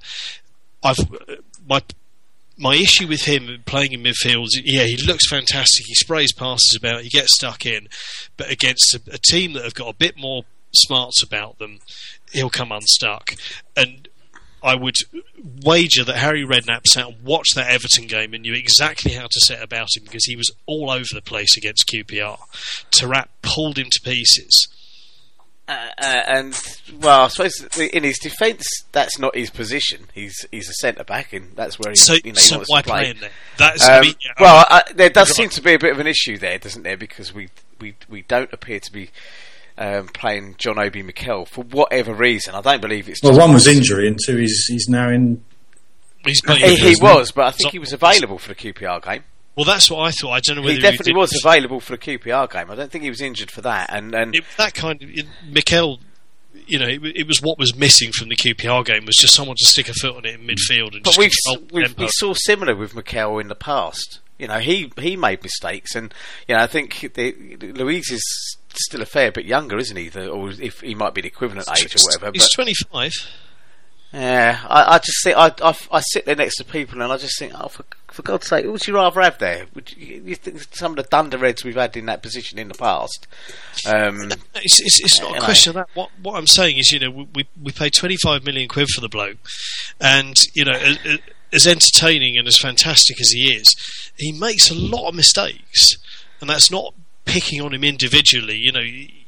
I've uh, my my issue with him playing in midfield, yeah, he looks fantastic. He sprays passes about, he gets stuck in, but against a, a team that have got a bit more smarts about them, he'll come unstuck. And I would wager that Harry Redknapp sat and watched that Everton game and knew exactly how to set about him because he was all over the place against QPR. Taarabt pulled him to pieces. Uh, uh, and well, I suppose in his defence, that's not his position. He's he's a centre back, and that's where he, so, you know, so wants why to play. there? That's um, yeah, well, I, there does seem to be a bit of an issue there, doesn't there? Because we we we don't appear to be um, playing John Obi Mikel for whatever reason. I don't believe it's. Well, one was injury, and two, he's he's now in. He's he, he was, but I think he was available for the QPR game. Well, that's what I thought. I don't know whether he definitely he was available for the QPR game. I don't think he was injured for that. And and it, that kind of Mikel, you know, it, it, was what was missing from the QPR game was just someone to stick a foot on it in midfield. And but we we saw similar with Mikel in the past. You know, he he made mistakes, and you know, I think the, Luiz is still a fair bit younger, isn't he? The, or if he might be the equivalent age or whatever. He's twenty five. Yeah, I, I, just think I, I, I, sit there next to people and I just think, oh, for, for God's sake, who would you rather have there? Would you, you think some of the Dunderheads we've had in that position in the past? Um, it's, it's, it's not a question know. of that. What, what I'm saying is, you know, we we paid 25 million quid for the bloke, and you know, as, as entertaining and as fantastic as he is, he makes a lot of mistakes, and that's not picking on him individually. You know, he,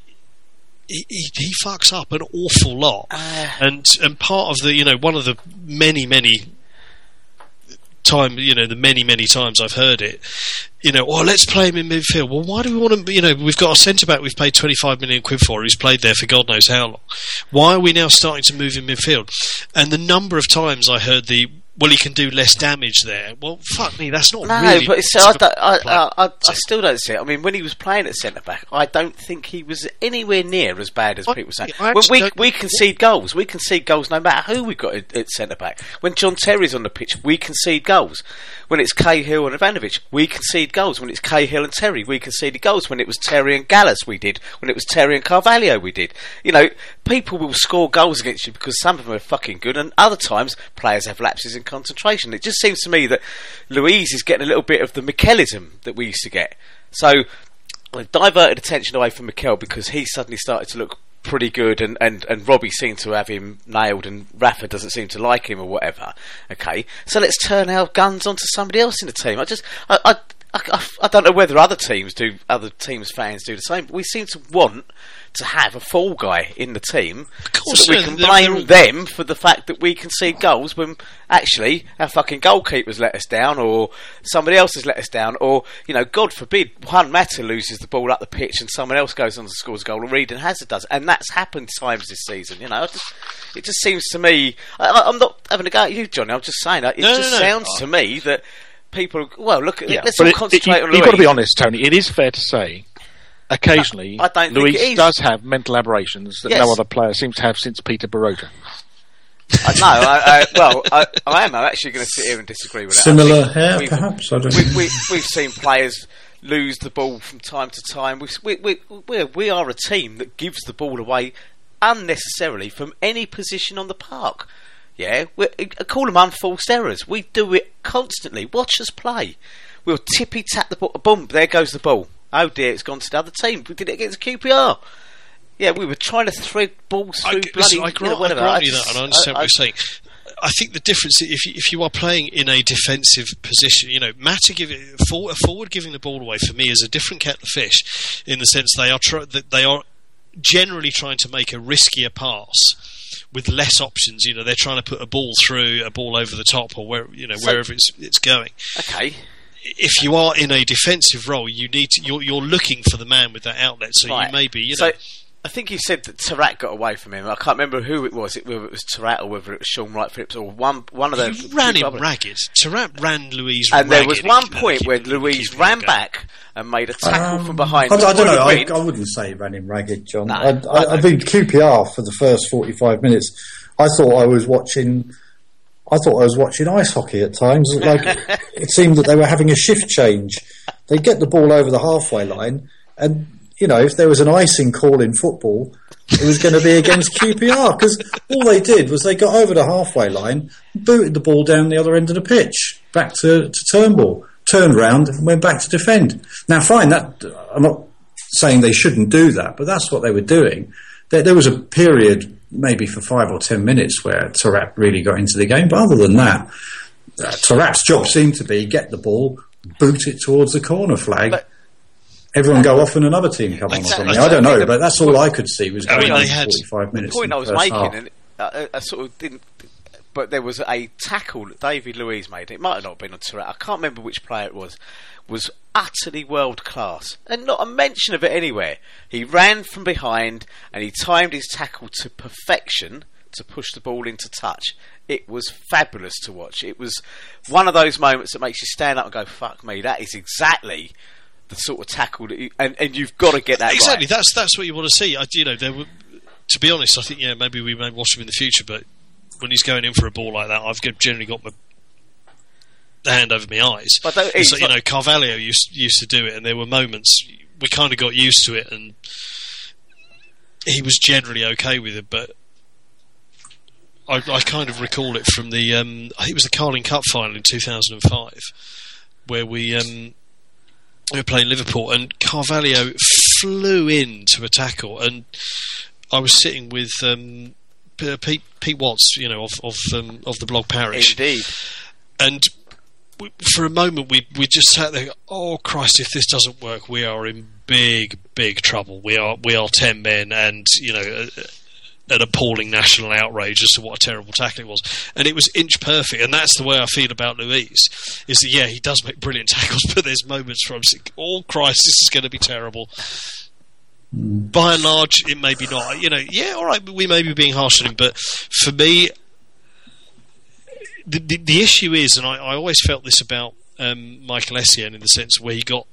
he, he fucks up an awful lot, uh, and and part of the you know one of the many many time you know the many many times I've heard it you know well let's play him in midfield. Well why do we want to you know we've got a centre back we've paid 25 million quid for who's played there for God knows how long. Why are we now starting to move in midfield? And the number of times I heard the well, he can do less damage there. Well, fuck me, that's not no, really. but so I, I, I, I, still don't see it. I mean, when he was playing at centre back, I don't think he was anywhere near as bad as people say. Well, we we concede goals. We concede goals no matter who we got at, at centre back. When John Terry's on the pitch, we concede goals. When it's Cahill and Ivanovic, we concede goals. When it's Cahill and Terry, we conceded goals. When it was Terry and Gallas, we did. When it was Terry and Carvalho, we did. You know, people will score goals against you because some of them are fucking good, and other times players have lapses in concentration. It just seems to me that Luiz is getting a little bit of the Mikelism that we used to get. So I've diverted attention away from Mikel because he suddenly started to look pretty good, and, and, and Robbie seemed to have him nailed, and Rafa doesn't seem to like him or whatever. Okay, so let's turn our guns onto somebody else in the team. I just, I, I, I, I don't know whether other teams do, other teams fans do the same. But we seem to want to have a fall guy in the team so that we can blame them for the fact that we concede goals when actually our fucking goalkeepers let us down or somebody else has let us down or, you know, God forbid Juan Mata loses the ball up the pitch and someone else goes on to score a goal or Eden Hazard does. And that's happened times this season, you know. Just, it just seems to me, I, am not having a go at you, Johnny, I'm just saying, that it no, just no, no. sounds to me that people, well, look, yeah, let's all it, concentrate it, you, on You've got to be honest, Tony, it is fair to say occasionally, I, don't Luiz does have mental aberrations that yes. no other player seems to have since Peter Baroja. uh, no, I, I, well, I, I, am. I'm actually going to sit here and disagree with that. Similar hair, perhaps. I don't we, we, we've seen players lose the ball from time to time. We, we, we, we are a team that gives the ball away unnecessarily from any position on the park. Yeah, we call them unforced errors. We do it constantly. Watch us play. We'll tippy tap the ball. Boom! There goes the ball. Oh dear, it's gone to the other team. We did it against QPR. Yeah, we were trying to thread balls through I, bloody. I grant, you know, I grant you that, and I understand I, what you're saying. I think the difference if you, if you are playing in a defensive position, you know, Mata giving forward, forward giving the ball away for me is a different kettle of fish in the sense they are tr- they are generally trying to make a riskier pass with less options. You know, they're trying to put a ball through, a ball over the top, or where you know so, wherever it's it's going. Okay. If you are in a defensive role, you need to, you're you're looking for the man with that outlet. So right. you may be, you know. So, I think you said that Taarabt got away from him. I can't remember who it was. It, whether it was Taarabt or whether it was Shaun Wright-Phillips or one one of the. He ran him ragged. Taarabt ran Luiz And there was one point where Luiz ran back and made a tackle um, from behind. I, I don't know. I, I, wouldn't say ran him ragged, John. No, I, I, I think QPR for the first forty-five minutes. I thought I was watching. I thought I was watching ice hockey at times. Like it seemed that they were having a shift change. They get the ball over the halfway line and you know, if there was an icing call in football, it was going to be against QPR because all they did was they got over the halfway line, booted the ball down the other end of the pitch, back to, to Turnbull, turned round and went back to defend. Now, fine, that I'm not saying they shouldn't do that, but that's what they were doing. There, there was a period, maybe for five or ten minutes, where Taarabt really got into the game, but other than that, uh, Taarabt's job seemed to be get the ball, boot it towards the corner flag. But- everyone go off and another team come on or something. I don't know, but that's all I could see was going on for 45 minutes. The point I was making, half. and I, I, sort of didn't, but there was a tackle that David Luiz made. It might have not been on Taarabt. I can't remember which player it was. Was utterly world class, and not a mention of it anywhere. He ran from behind and he timed his tackle to perfection to push the ball into touch. It was fabulous to watch. It was one of those moments that makes you stand up and go, "Fuck me!" That is exactly the sort of tackle that you, and and you've got to get that exactly. Right. That's that's what you want to see. I, you know, there were, to be honest, I think yeah, maybe we may watch him in the future, but when he's going in for a ball like that, I've generally got my hand over my eyes. But so, you know, Carvalho used used to do it, and there were moments we kind of got used to it, and he was generally okay with it, but. I, I kind of recall it from the um, I think it was the Carling Cup final in 2005, where we um, we were playing Liverpool, and Carvalho flew in to a tackle, and I was sitting with um, Pete, Pete Watts, you know, of of, um, of the blog parish, indeed, and we, for a moment we we just sat there. Oh Christ! If this doesn't work, we are in big big trouble. We are we are ten men, and you know. Uh, an appalling national outrage as to what a terrible tackle it was. And it was inch perfect, and that's the way I feel about Luiz. Is that yeah, he does make brilliant tackles, but there's moments where I'm thinking, "Oh Christ, this is going to be terrible." Mm. By and large, it may be not. You know, yeah, all right, we may be being harsh on him, but for me, the the, issue is, and I, I always felt this about um, Michael Essien in the sense where he got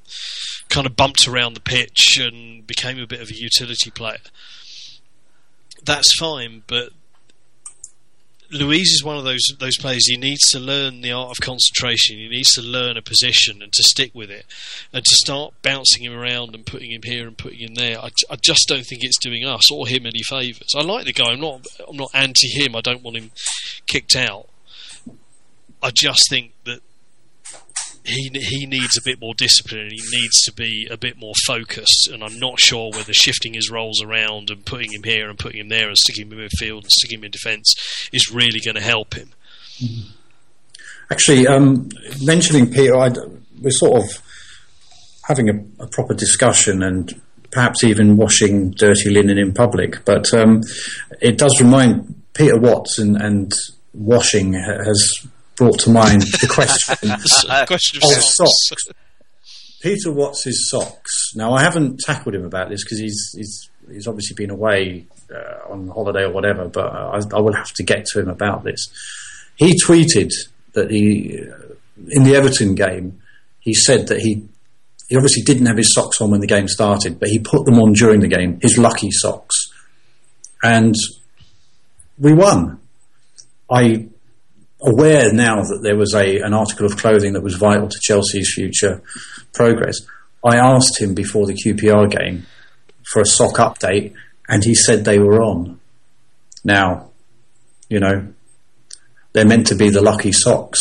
kind of bumped around the pitch and became a bit of a utility player that's fine, but Luiz is one of those those players. He needs to learn the art of concentration. He needs to learn a position and to stick with it, and to start bouncing him around and putting him here and putting him there. I, I just don't think it's doing us or him any favours. I like the guy. I'm not I'm not anti him. I don't want him kicked out. I just think that he he needs a bit more discipline. And he needs to be a bit more focused. And I'm not sure whether shifting his roles around and putting him here and putting him there and sticking him in midfield and sticking him in defence is really going to help him. Actually, um, mentioning Peter, I'd, we're sort of having a, a, proper discussion and perhaps even washing dirty linen in public. But um, it does remind Peter Watts and, and washing has brought to mind the question, question of, of socks. socks. Peter Watts' socks. Now, I haven't tackled him about this because he's, he's, he's obviously been away uh, on holiday or whatever, but I, I, will have to get to him about this. He tweeted that he, uh, in the Everton game, he said that he he obviously didn't have his socks on when the game started, but he put them on during the game, his lucky socks. And we won. I aware now that there was a an article of clothing that was vital to Chelsea's future progress. I asked him before the QPR game for a sock update, and he said they were on. Now, you know, they're meant to be the lucky socks.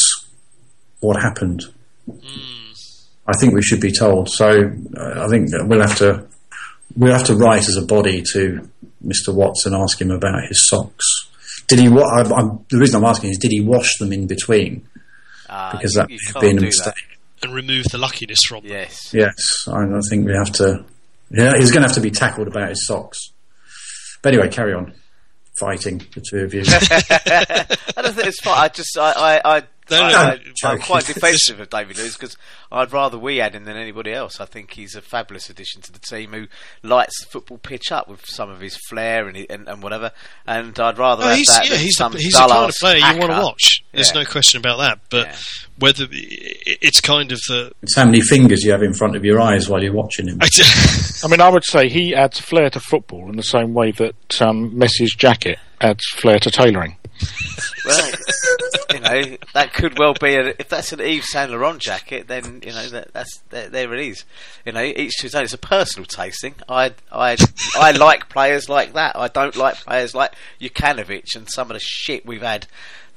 What happened? Mm. I think we should be told. So uh, I think we'll have to we'll have to write as a body to Mr. Watts and ask him about his socks. Did he? Wa- I, the reason I'm asking is, did he wash them in between? Uh, because that would have been a mistake. That. And remove the luckiness from them. Yes. Yes, I, I think we have to. Yeah, he's going to have to be tackled about his socks. But anyway, carry on fighting the two of you. I don't think it's fine. I just I I, I no, no, I, am quite defensive of David Luiz because I'd rather we had him than anybody else. I think he's a fabulous addition to the team who lights the football pitch up with some of his flair and and, and whatever. And I'd rather oh, he's, that yeah, he's the, he's the kind of player hacker. you want to watch. There's yeah. no question about that. But yeah. whether it's kind of the it's how many fingers you have in front of your eyes while you're watching him. I mean, I would say he adds flair to football in the same way that um, Messi's jacket adds flair to tailoring well, you know, that could well be a, if that's an Yves Saint Laurent jacket, then you know that, that's there, there, it is. You know, each to his own. It's a personal tasting. I I I like players like that. I don't like players like Jokanovic and some of the shit we've had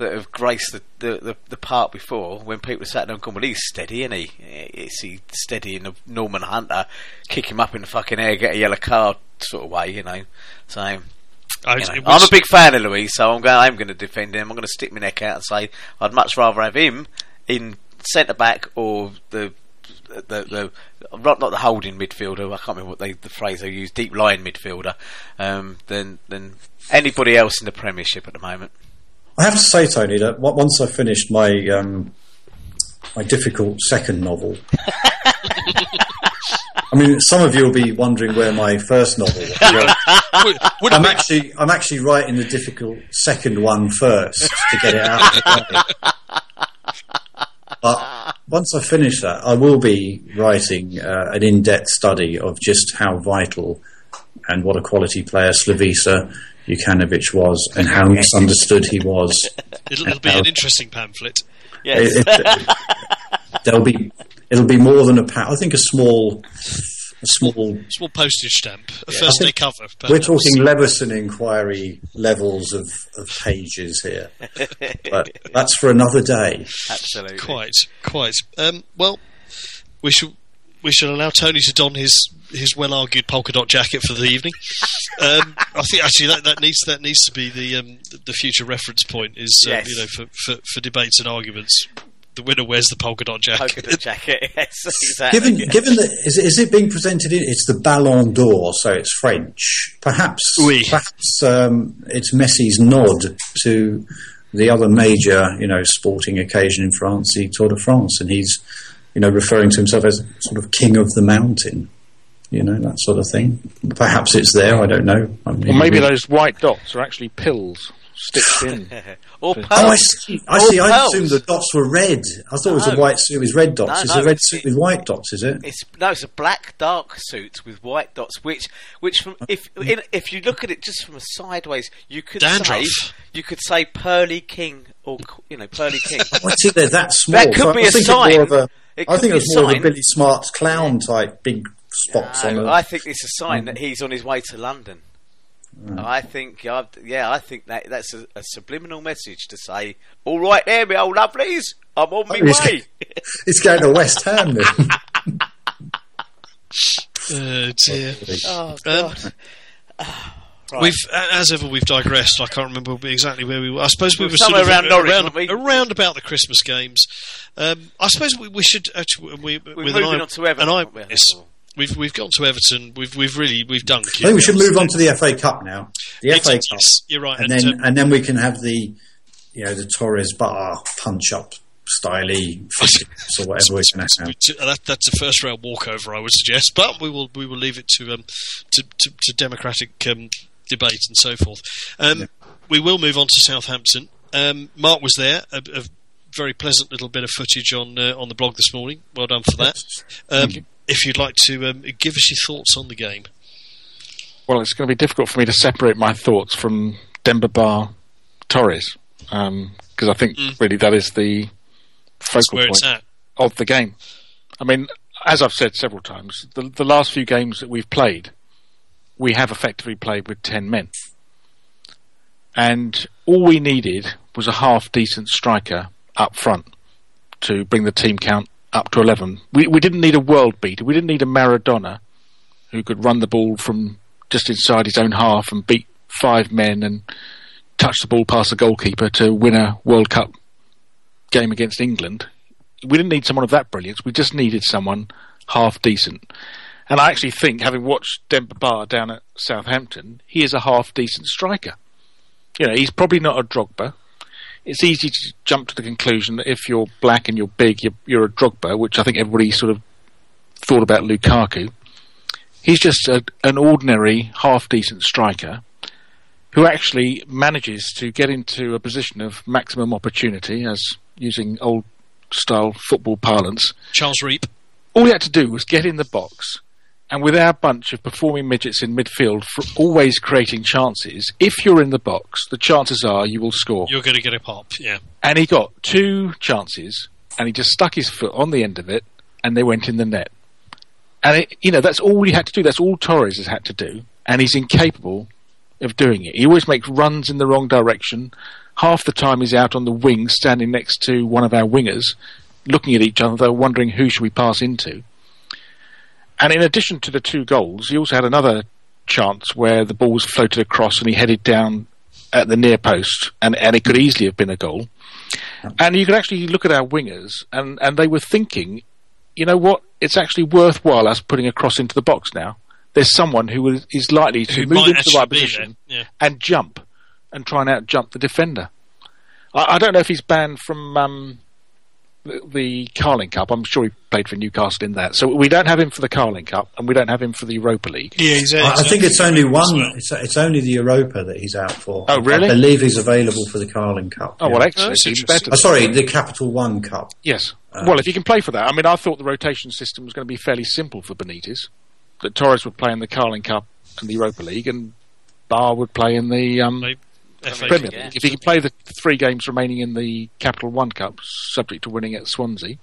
that have graced the, the, the, the part before when people sat down and gone, well, he's steady, isn't he? Is he steady in the Norman Hunter, kick him up in the fucking air, get a yellow card sort of way, you know? So I, you know, I'm a big fan of Luiz, so I'm going. I'm going to defend him. I'm going to stick my neck out and say I'd much rather have him in centre back or the the, the not, not the holding midfielder. I can't remember what they, the phrase they use, deep line midfielder, um, than than anybody else in the Premiership at the moment. I have to say, Tony, that once I finished my um, my difficult second novel. I mean, some of you will be wondering where my first novel. Was. I'm actually, I'm actually writing the difficult second one first to get it out. Of the way. But once I finish that, I will be writing uh, an in-depth study of just how vital and what a quality player Slavisa Jokanovic was, and how misunderstood he was. It'll, it'll be an interesting pamphlet. Yes. It, it, there'll be it'll be more than a pound. I think a small, a small, small postage stamp, a yeah, first day cover. Perhaps. We're talking Leveson inquiry levels of, of pages here, but that's for another day. Absolutely, quite, quite. Um, well, we should we shall allow Tony to don his his well argued polka dot jacket for the evening. Um, I think actually that, that needs that needs to be the um, the future reference point is uh, yes. you know for, for, for debates and arguments the winner wears the polka dot jacket. Polka dot jacket, yes, exactly. Given, given that, is, is it being presented in, it's the Ballon d'Or, so it's French. Perhaps, oui. perhaps um, it's Messi's nod to the other major, you know, sporting occasion in France, the Tour de France, and he's, you know, referring to himself as sort of king of the mountain. You know, that sort of thing. Perhaps it's there, I don't know. I mean, or maybe those white dots are actually pills stitched in. or pearls. Oh, I see. I see. I assumed the dots were red. I thought no. it was a white suit with red dots. No, it's no, a red suit with white dots, is it? It's no, it's a black dark suit with white dots. Which, which from if in, if you look at it just from a sideways, you could Dandruff. say you could say Pearly King or you know Pearly King. oh, I see. They're that small. That could so be I a sign. More of a, I think it's more of a Billy Smart's clown type big spots on it. I think it's a sign mm. that he's on his way to London. Mm. I think, yeah, I think that that's a, a, subliminal message to say, "All right, there, my old lovelies, I'm on my oh, way." It's going to West Ham then. oh dear. Oh, God. Um, Right. We've, as ever, we've digressed. I can't remember exactly where we were. I suppose we, we were somewhere sort of around Norwich, around, we? around, about the Christmas games. Um, I suppose we, we should actually. We, we're with moving an eye, on to Everton. An eye, We've we've gone to Everton. We've we've really we've done. I think we should move on to the FA Cup now. The FA Cup. You're right. And, and then um, and then we can have the you know the Torres Ba punch up styly or whatever we can have. That, that's a first round walkover, I would suggest. But we will we will leave it to um to to, to democratic um, debate and so forth. Um, yeah. We will move on to Southampton. Um, Mark was there. A, a, very pleasant little bit of footage on uh, on the blog this morning. Well done for that. Um, if you'd like to um, give us your thoughts on the game. Well, it's going to be difficult for me to separate my thoughts from Demba Ba Torres. because um, I think mm. really that is the focal point of the game. I mean, as I've said several times, the, the last few games that we've played, we have effectively played with ten men, and all we needed was a half decent striker up front to bring the team count up to 11. We, we didn't need a world beater. We didn't need a Maradona who could run the ball from just inside his own half and beat five men and touch the ball past the goalkeeper to win a World Cup game against England. We didn't need someone of that brilliance. We just needed someone half decent. And I actually think, having watched Demba Ba down at Southampton, he is a half decent striker. You know, he's probably not a Drogba, it's easy to jump to the conclusion that if you're black and you're big, you're, you're a Drogba, which I think everybody sort of thought about Lukaku. He's just a, an ordinary, half decent striker who actually manages to get into a position of maximum opportunity, as using old style football parlance. Charles Reep. All he had to do was get in the box, and with our bunch of performing midgets in midfield, always creating chances, if you're in the box, the chances are you will score. You're going to get a pop, yeah. And he got two chances, and he just stuck his foot on the end of it, and they went in the net. And it, you know that's all he had to do. That's all Torres has had to do, and he's incapable of doing it. He always makes runs in the wrong direction. Half the time he's out on the wing, standing next to one of our wingers, looking at each other, wondering who should we pass into. And in addition to the two goals, he also had another chance where the ball was floated across and he headed down at the near post, and, and it could easily have been a goal. And you could actually look at our wingers, and, and they were thinking, you know what, it's actually worthwhile us putting a cross into the box now. There's someone who is likely to who move into the right position yeah. and jump and try and out jump the defender. I, I, don't know if he's banned from um, the Carling Cup. I'm sure he played for Newcastle in that. So we don't have him for the Carling Cup, and we don't have him for the Europa League. Yeah, he's, uh, I think it's only one. It's, it's, only the Europa that he's out for. Oh, really? I believe he's available for the Carling Cup. Oh, yeah. well, excellent. Oh, sorry, the Capital One Cup. Yes. Uh, well, if you can play for that, I mean, I thought the rotation system was going to be fairly simple for Benitez. That Torres would play in the Carling Cup and the Europa League, and Ba would play in the um, Premier League. If he can play the three games remaining in the Capital One Cup, subject to winning at Swansea,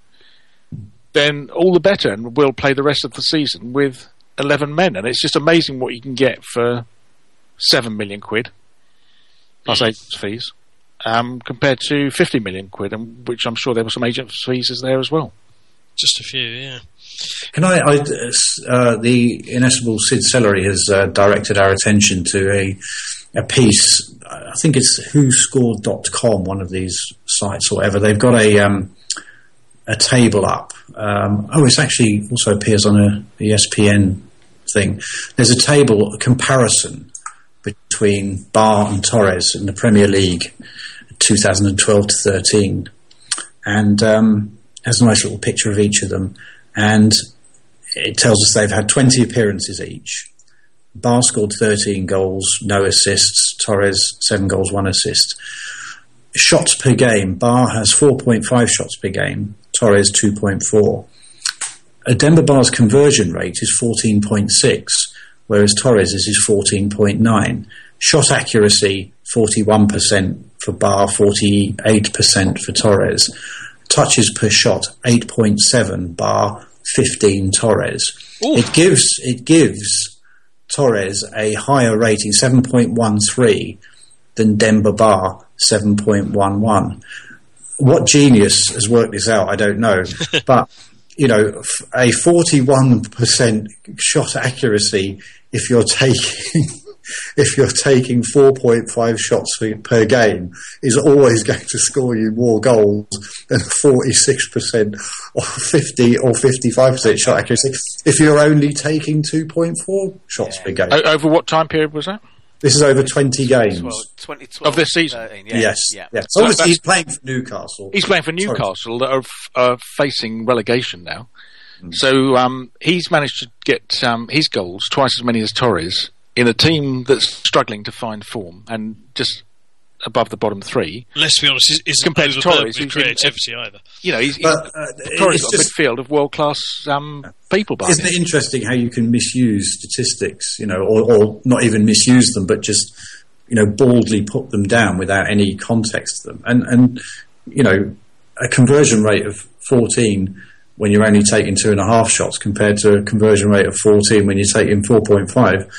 then all the better, and we'll play the rest of the season with eleven men. And it's just amazing what you can get for seven million quid plus mm. agents fees, um, compared to fifty million quid, and which I'm sure there were some agents fees there as well. Just a few, yeah. Can I? I uh, the inestimable Sid Celery has uh, directed our attention to a a piece. I think it's WhoScored.com, one of these sites or whatever. They've got a um, a table up. Um, oh, it actually also appears on a ESPN thing. There's a table, a comparison between Ba and Torres in the Premier League, 2012 to 13, and um, has a nice little picture of each of them, and it tells us they've had 20 appearances each. Ba scored 13 goals, no assists. Torres, 7 goals, 1 assist. Shots per game, Ba has 4.5 shots per game, Torres 2.4. Demba Ba's conversion rate is 14.6, whereas Torres is 14.9. Shot accuracy, 41% for Ba, 48% for Torres. Touches per shot, 8.7 Bar, 15 Torres. Ooh. It gives it gives Torres a higher rating, 7.13, than Demba Ba, 7.11. What genius has worked this out, I don't know. but, you know, a 41% shot accuracy if you're taking if you're taking 4.5 shots per game, is always going to score you more goals than 46% or 50 or 55% shot accuracy if you're only taking 2.4 shots yeah. per game. over what time period was that? This is over 20 games. 12, of this season? 13, yeah. Yes. Yeah. yeah. So obviously he's playing for Newcastle. He's playing for Newcastle that are, f- are facing relegation now. Mm. So um, he's managed to get um, his goals twice as many as Torres in a team that's struggling to find form and just above the bottom three. Let's be honest, isn't compared to Torres, who's creativity in, either. You know, he's, but, uh, Torres got just, a midfield of world class um, people. Isn't it interesting how you can misuse statistics? You know, or, or, not even misuse them, but just you know, baldly put them down without any context to them. And, and, you know, a conversion rate of 14 when you're only taking two and a half shots compared to a conversion rate of 14 when you're taking 4.5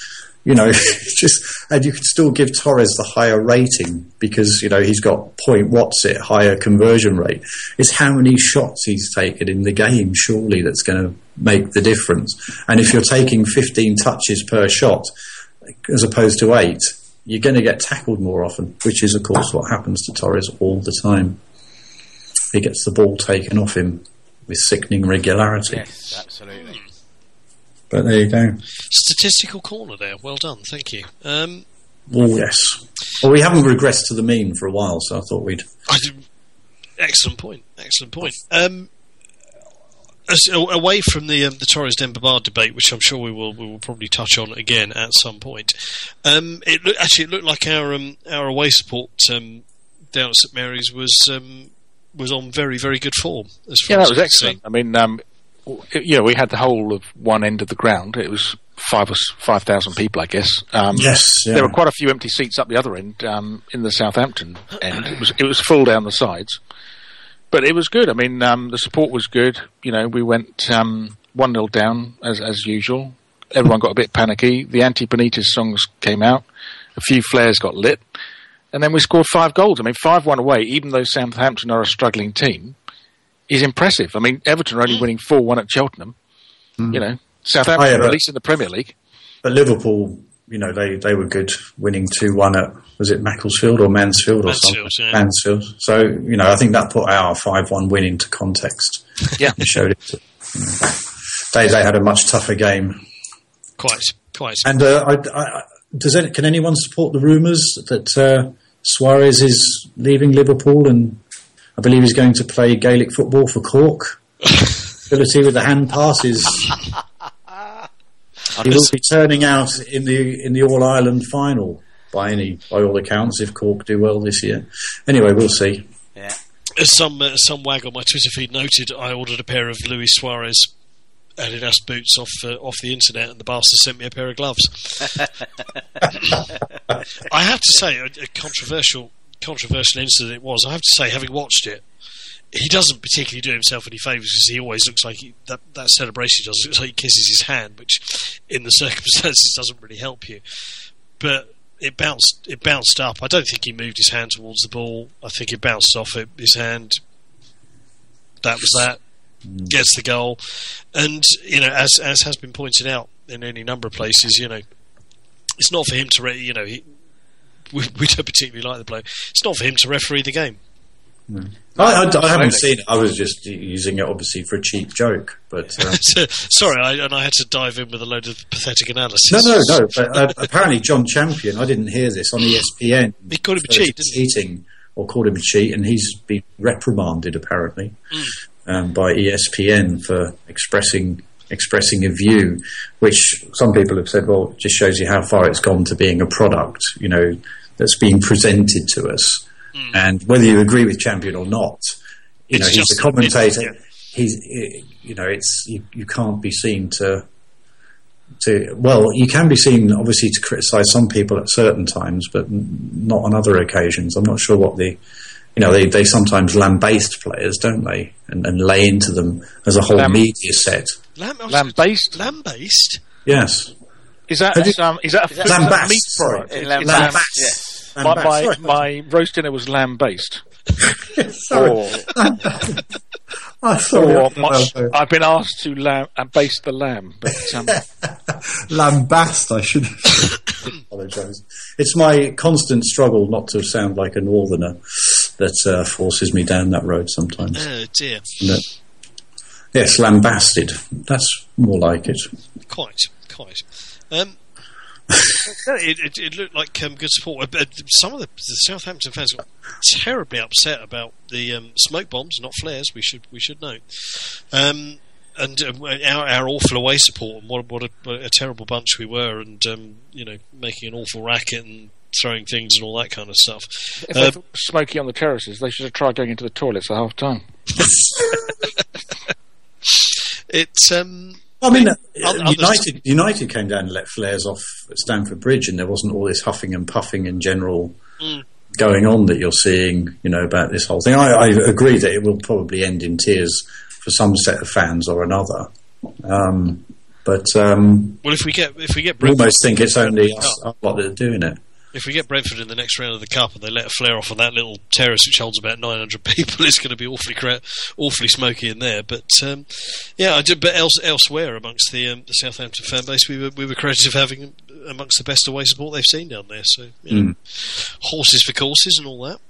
you know, just and you could still give Torres the higher rating because you know he's got point what's it higher conversion rate. It's how many shots he's taken in the game. Surely that's going to make the difference. And if you're taking 15 touches per shot as opposed to eight, you're going to get tackled more often, which is of course what happens to Torres all the time. He gets the ball taken off him with sickening regularity. Yes, absolutely. But there you go. Statistical corner there. Well done. Thank you. Um, oh, yes. Well, we haven't regressed to the mean for a while, so I thought we'd. I excellent point. Excellent point. Um, as, away from the um, the Torres Demba debate, which I'm sure we will we will probably touch on again at some point. Um, it look, actually it looked like our um, our away support um, down at St Mary's was um, was on very very good form. yeah, that was excellent. I mean, um, you know, we had the whole of one end of the ground. It was five or five thousand people, I guess. Um, yes, yeah. there were quite a few empty seats up the other end um, in the Southampton end. It was it was full down the sides, but it was good. I mean, um, the support was good. You know, we went um, one 0 down as as usual. Everyone got a bit panicky. The anti Benitez songs came out. A few flares got lit, and then we scored five goals. I mean, five one away. Even though Southampton are a struggling team, is impressive. I mean, Everton are only mm. winning 4 1 at Cheltenham. Mm. You know, Southampton, oh, yeah, at least in the Premier League. But Liverpool, you know, they, they were good winning 2 1 at, was it Macclesfield or Mansfield or Mansfield, something? Yeah. Mansfield. So, you know, I think that put our 5 1 win into context. Yeah. it showed it. To, you know, they, they had a much tougher game. Quite, quite. And uh, I, I, does any, can anyone support the rumours that uh, Suarez is leaving Liverpool and I believe he's going to play Gaelic football for Cork. Ability with the hand passes. he will be turning out in the in the All Ireland final by any by all accounts if Cork do well this year. Anyway, we'll see. Yeah. As some uh, some wag on my Twitter feed noted, I ordered a pair of Luis Suarez Adidas boots off uh, off the internet, and the bastard sent me a pair of gloves. I have to say, a, a controversial controversial incident it was, I have to say, having watched it, he doesn't particularly do himself any favours because he always looks like he, that that celebration does looks like he kisses his hand, which in the circumstances doesn't really help you. But it bounced it bounced up. I don't think he moved his hand towards the ball. I think it bounced off it, his hand. That was that. Mm. Gets the goal, and you know, as as has been pointed out in any number of places, you know, it's not for him to, re- you know, he, we, we don't particularly like the bloke. It's not for him to referee the game. Mm. I, I, I, haven't seen it. I was just using it, obviously, for a cheap joke. But um, sorry, I, and I had to dive in with a load of pathetic analysis. No, no, no. But uh, apparently, John Champion. I didn't hear this on ESPN. He called him a cheat, cheating, or called him a cheat, and he's been reprimanded apparently mm. um, by ESPN for expressing expressing a view, which some people have said, well, just shows you how far it's gone to being a product, you know, that's being presented to us. Mm. And whether you agree with Champion or not, you it's know, he's a commentator. Yeah. He's, you know, it's you, you can't be seen to to well, you can be seen obviously to criticise some people at certain times, but not on other occasions. I'm not sure what the you know they, they sometimes lambaste players, don't they, and, and lay into them as a whole Lamb, media set. Lamb, lambaste, lambaste. Yes. Is that you, um, is that a, lambast, meat product? Lambast. Yes. My, my, my, roast dinner was lamb based. sorry. Or, oh, sorry. much, I've been asked to lamb, uh, baste the lamb, but um, lambast. I should apologise. It's my constant struggle not to sound like a northerner that uh, forces me down that road sometimes. Oh dear. Yes, lambasted. That's more like it. Quite, quite. Um, it, it, it, looked like um, good support. Uh, some of the, the, Southampton fans got terribly upset about the um, smoke bombs, not flares. We should we should note, um, and uh, our, our, awful away support and what what a, a terrible bunch we were, and um, you know making an awful racket and throwing things and all that kind of stuff. If uh, they smoky on the terraces, they should have tried going into the toilets at half time. it's um I mean, uh, United United came down and let flares off at Stamford Bridge, and there wasn't all this huffing and puffing and general mm. going on that you're seeing, you know, about this whole thing. I, I, agree that it will probably end in tears for some set of fans or another. Um, but um, well, if we get if we get, Brentford, almost think it's only us lot that are doing it if we get Brentford in the next round of the cup and they let a flare off on that little terrace which holds about 900 people, it's going to be awfully cra- awfully smoky in there. But um, yeah, I did. But else, elsewhere amongst the um, the Southampton fan base, we were we were credited for having amongst the best away support they've seen down there. So you know, mm. horses for courses and all that.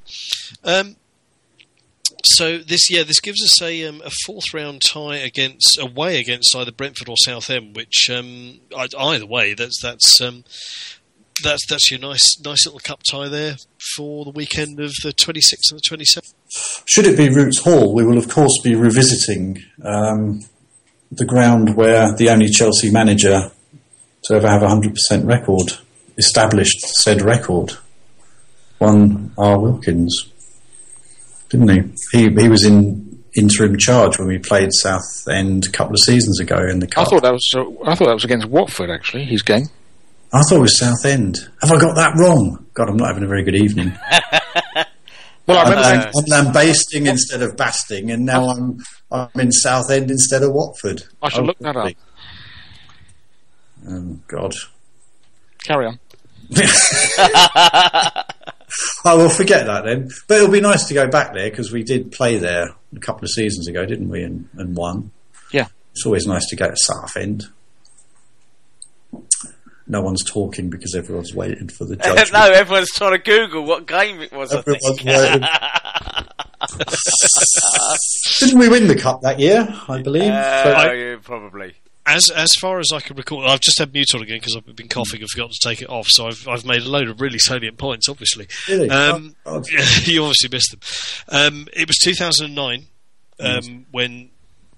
Um, so this yeah this gives us a um, a fourth round tie against away against either Brentford or Southend, which um, either way that's that's um, that's that's your nice nice little cup tie there for the weekend of the 26th and the 27th. Should it be Roots Hall, we will of course be revisiting um, the ground where the only Chelsea manager to ever have a 100% record established said record. One R. Wilkins, didn't he? He he was in interim charge when we played Southend a couple of seasons ago in the cup. I thought that was I thought that was against Watford actually. His game. I thought it was Southend. Have I got that wrong? God, I'm not having a very good evening. well, I am I'm, I'm lambasting instead of basting, and now I'm I'm in Southend instead of Watford. I should oh, look that up. Oh God. Carry on. I will forget that then. But it'll be nice to go back there because we did play there a couple of seasons ago, didn't we? And, and won. Yeah. It's always nice to go to Southend no one's talking because everyone's waiting for the judgment. no, everyone's trying to Google what game it was. Everyone's waiting. Didn't we win the cup that year? I believe. Uh, so, I, yeah, probably. As as far as I can recall, I've just had mute on again because I've been coughing and forgot to take it off. So I've I've made a load of really salient points. Obviously, really? Um, oh, you obviously missed them. Um, it was 2009 um, yes. when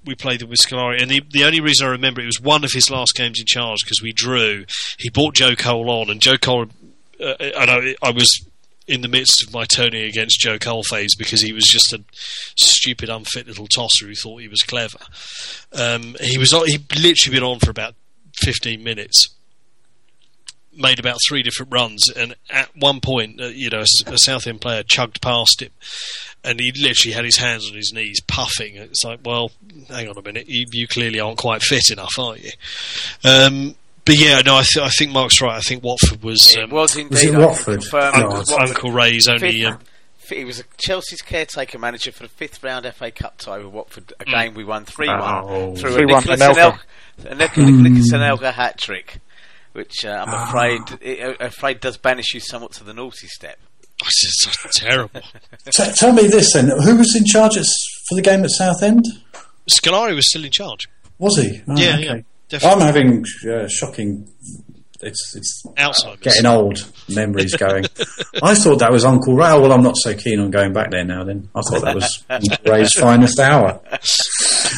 we played them with Scolari, and the, the only reason I remember it was one of his last games in charge because we drew. He brought Joe Cole on, and Joe Cole, uh, and I, I was in the midst of my turning against Joe Cole phase because he was just a stupid, unfit little tosser who thought he was clever. Um, he was he literally been on for about fifteen minutes made about three different runs, and at one point, uh, you know, a, a Southend player chugged past him, and he literally had his hands on his knees, puffing. It's like, well, hang on a minute, you, you clearly aren't quite fit enough, are you? Um, but yeah, no, I, th- I, think Mark's right. I think Watford was. Um, it was indeed. Was it Watford? Uncle, Watford. Uncle Ray's only. Um, he was Chelsea's caretaker manager for the fifth round FA Cup tie with Watford, a mm. game we won 3 1 oh. through a Nicolas Anelka, a Nicolas Anelka hat trick which uh, I'm ah. afraid it, uh, afraid does banish you somewhat to the naughty step. Oh, it's just terrible. T- tell me this then: who was in charge at, for the game at Southend? Scolari was still in charge. Was he? Oh, yeah, okay. yeah. Definitely. I'm having uh, shocking it's it's Alzheimer's. getting old. Memories going. I thought that was Uncle Ray. Oh, well, I'm not so keen on going back there now. Then I thought that was Ray's finest hour.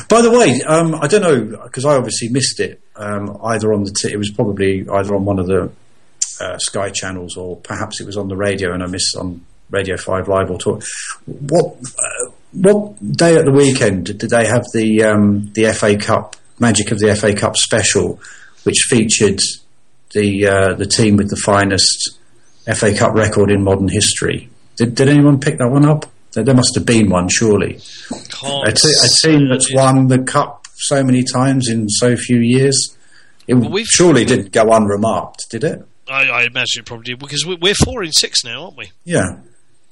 By the way, um, I don't know because I obviously missed it. Um, either on the t- it was probably either on one of the uh, Sky channels or perhaps it was on the radio and I missed on Radio Five Live or talk. What uh, what day at the weekend did they have the um, the FA Cup Magic of the FA Cup special, which featured the uh, the team with the finest FA Cup record in modern history. Did, did anyone pick that one up? There, there must have been one, surely. A, t- a team that's won the cup so many times in so few years. It well, surely didn't go unremarked, did it? I, I imagine it probably did because we're four in six now, aren't we? Yeah,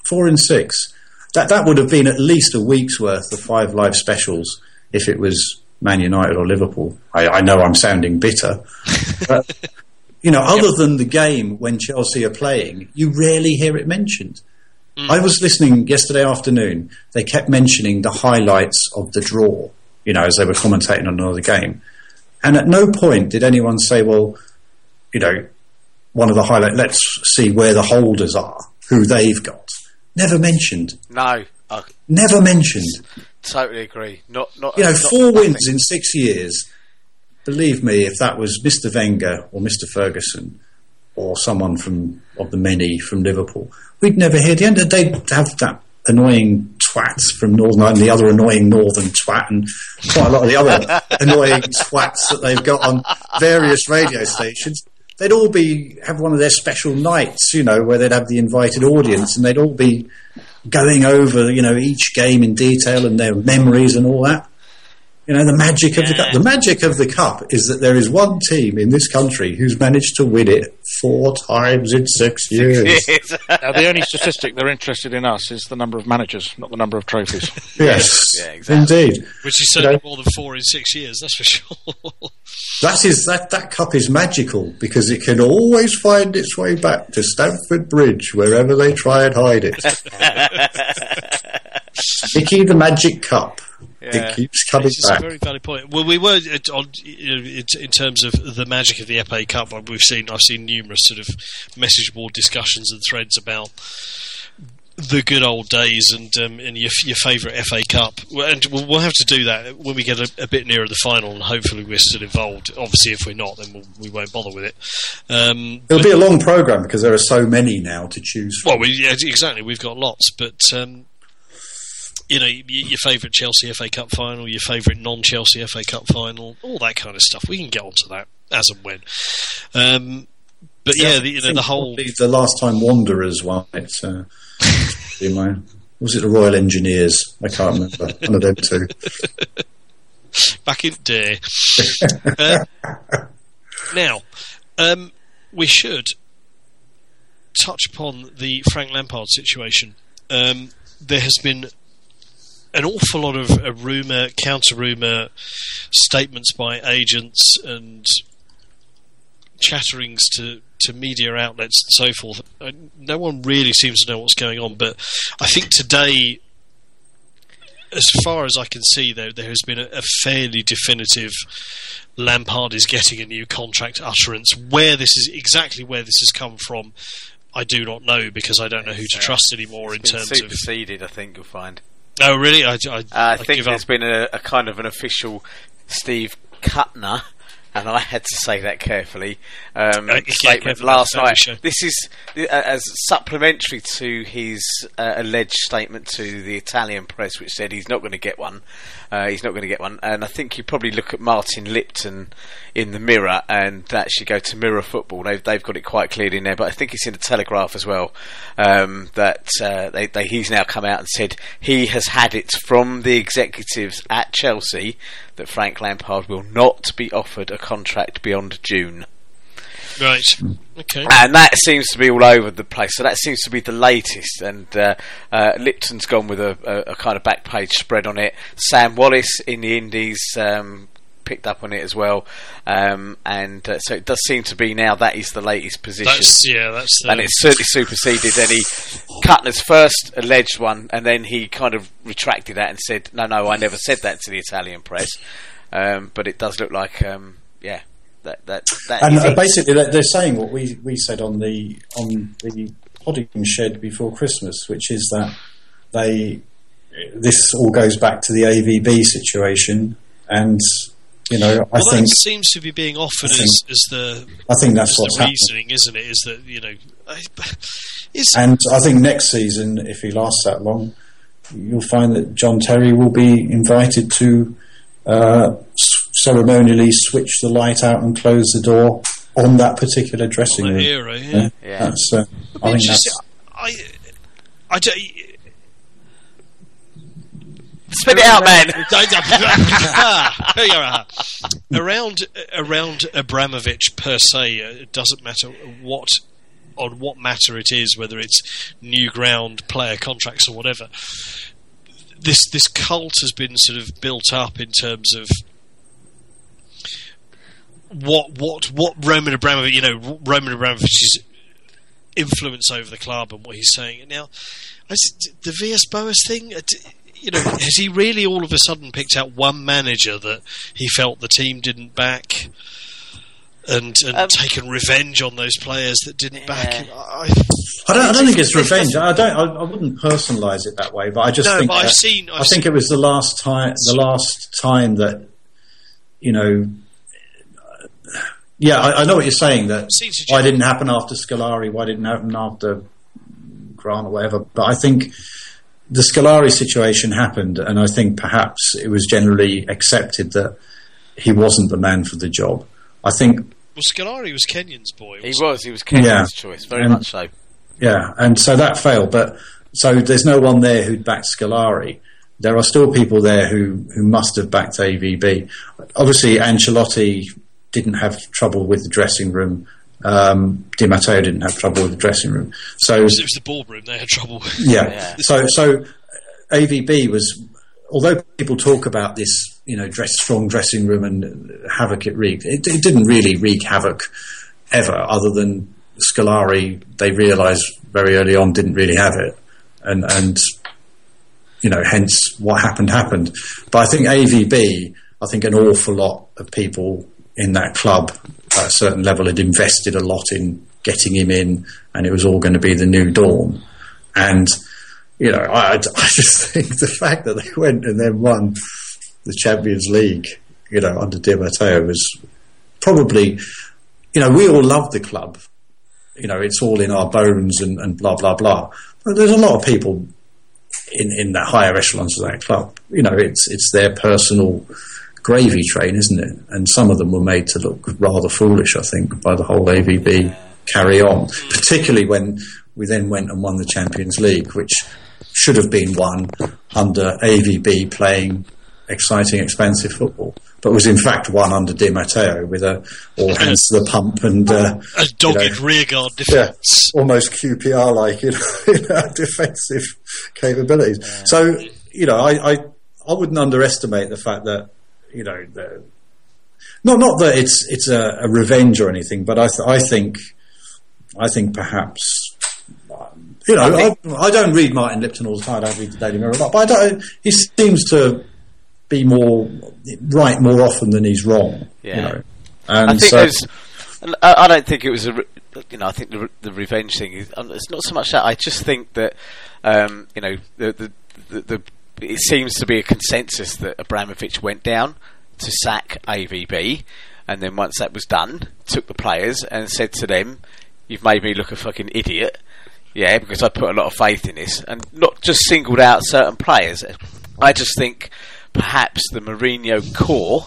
four in six. That that would have been at least a week's worth of five live specials if it was Man United or Liverpool. I, I know I'm sounding bitter, but you know, other yep. than the game when Chelsea are playing, you rarely hear it mentioned. Mm. I was listening yesterday afternoon. They kept mentioning the highlights of the draw, you know, as they were commentating on another game. And at no point did anyone say, well, you know, one of the highlights, let's see where the holders are, who they've got. Never mentioned. No. Never mentioned. Totally agree. Not, not. You know, not, four nothing. wins in six years believe me, if that was Mr. Wenger or Mr. Ferguson or someone from of the many from Liverpool, we'd never hear the end. They'd have that annoying twats from Northern Ireland, the other annoying Northern twat, and quite a lot of the other annoying twats that they've got on various radio stations. They'd all be have one of their special nights, you know, where they'd have the invited audience, and they'd all be going over, you know, each game in detail and their memories and all that. You know, the magic of the cup. The magic of the cup is that there is one team in this country who's managed to win it four times in six years. now, the only statistic they're interested in us is the number of managers, not the number of trophies. yes, yeah, exactly. indeed. Which is certainly you know, more than four in six years. That's for sure. that is that that cup is magical because it can always find its way back to Stamford Bridge wherever they try and hide it. Mickey the Magic Cup. Yeah. It keeps coming it's back. a very valid point. Well, we were on in terms of the magic of the FA Cup. We've seen I've seen numerous sort of message board discussions and threads about the good old days and um, and your your favourite FA Cup. And we'll, we'll, have to do that when we get a, a, bit nearer the final, and hopefully we're still involved. Obviously, if we're not, then we'll, we will not bother with it. Um, It'll be a long program because there are so many now to choose. From. Well, we, yeah, exactly. We've got lots, but um, you know, your favourite Chelsea FA Cup final, your favourite non-Chelsea FA Cup final, all that kind of stuff. We can get onto that as and when. Um, but yeah, yeah the, you know, the whole the last time Wanderers won it. Uh, was it the Royal Engineers? I can't remember. One of them two. Back in day. uh, now, um, we should touch upon the Frank Lampard situation. Um, there has been an awful lot of uh, rumor, counter rumor, statements by agents and chatterings to, to media outlets and so forth. Uh, no one really seems to know what's going on, but I think today, as far as I can see, there there has been a, a fairly definitive. Lampard is getting a new contract utterance. Where this is exactly where this has come from, I do not know because I don't know who to trust anymore in terms superseded, of superseded. I think you'll find. Oh, really? I, I, uh, I think there's up. been a, a, kind of an official Steve Kutner and I had to say that carefully. Um, uh, statement last night. This is uh, as supplementary to his uh, alleged statement to the Italian press, which said he's not going to get one. Uh, he's not going to get one, and I think you probably look at Martin Lipton in the Mirror and actually go to Mirror Football. They've they've got it quite clearly in there, but I think it's in the Telegraph as well. Um, that uh, they, they, he's now come out and said he has had it from the executives at Chelsea that Frank Lampard will not be offered a contract beyond June. Right. Okay. And that seems to be all over the place. So that seems to be the latest. And uh, uh, Lipton's gone with a, a, a, kind of back page spread on it. Sam Wallace in the Indies um, picked up on it as well. Um, and uh, so it does seem to be now that is the latest position. That's, yeah, that's the... and it's certainly superseded any Kutner's first alleged one, and then he kind of retracted that and said, "No, no, I never said that to the Italian press." Um, but it does look like, um, yeah, that that, that and uh, basically they're saying what we we said on the on the podding shed before Christmas, which is that they this all goes back to the AVB situation and you know, I think seems to be being offered think, as, as the. I think that's what's the reasoning, happening. isn't it? Is that you know, and I think next season, if he lasts that long, you'll find that John Terry will be invited to uh, ceremonially switch the light out and close the door on that particular dressing room. Era, yeah. yeah. yeah. That's, uh, I think that's. I, I don't, Spit it out, man. around around Abramovich per se, it doesn't matter what on what matter it is, whether it's new ground, player contracts, or whatever. This this cult has been sort of built up in terms of what what what Roman Abramovich, you know, Roman Abramovich's influence over the club and what he's saying. Now, the Villas-Boas thing you know, has he really all of a sudden picked out one manager that he felt the team didn't back? And, and um, taken revenge on those players that didn't yeah. back him. I, I, don't. I don't think it's revenge. I don't. I, I wouldn't personalise it that way. But I just no, think. I've seen. I've i think seen, it was the last time. The last time that you know. Yeah, I, I know what you're saying. That why didn't happen after Scolari? Why didn't happen after Grant or whatever? But I think the Scolari situation happened, and I think perhaps it was generally accepted that he wasn't the man for the job. I think. Well, Scolari was Kenyon's boy. He was. He was Kenyon's yeah. choice, very and, much so. Yeah, and so that failed. But so there's no one there who'd backed Scolari. There are still people there who, who must have backed AVB. Obviously, Ancelotti didn't have trouble with the dressing room. Um, Di Matteo didn't have trouble with the dressing room. So it was, it was the ballroom they had trouble. Yeah. yeah. So so AVB was, although people talk about this, you know, dress strong dressing room and havoc it wreaked, it, it didn't really wreak havoc ever, other than Scolari. They realised very early on didn't really have it, and and you know, hence what happened happened. But I think AVB, I think an awful lot of people in that club at a certain level had invested a lot in getting him in, and it was all going to be the new dawn. And you know, I, I just think the fact that they went and then won the Champions League, you know, under Di Matteo was probably, you know, we all love the club. You know, it's all in our bones and, and blah blah blah. But there's a lot of people in in the higher echelons of that club. You know, it's it's their personal gravy train, isn't it? And some of them were made to look rather foolish, I think, by the whole AVB carry on, particularly when we then went and won the Champions League, which should have been won under AVB playing exciting, expensive football, but was in fact won under Di Matteo with a all hands to the pump and uh, a dogged you know, rearguard defence, yeah, almost QPR like you know, defensive capabilities. So you know, I, I I wouldn't underestimate the fact that you know, the, not not that it's it's a, a revenge or anything, but I th- I think I think perhaps you know I, I, I, don't read Martin Lipton all the time. I don't read the Daily Mirror a lot, but I don't. He seems to be more right more often than he's wrong. Yeah. You know, and I think so, there's. I don't think it was a. You know, I think the, the revenge thing is. It's not so much that. I just think that. Um, you know, the the, the, the it seems to be a consensus that Abramovich went down to sack AVB, and then once that was done, took the players and said to them, "You've made me look a fucking idiot." Yeah, because I put a lot of faith in this, and not just singled out certain players. I just think perhaps the Mourinho core,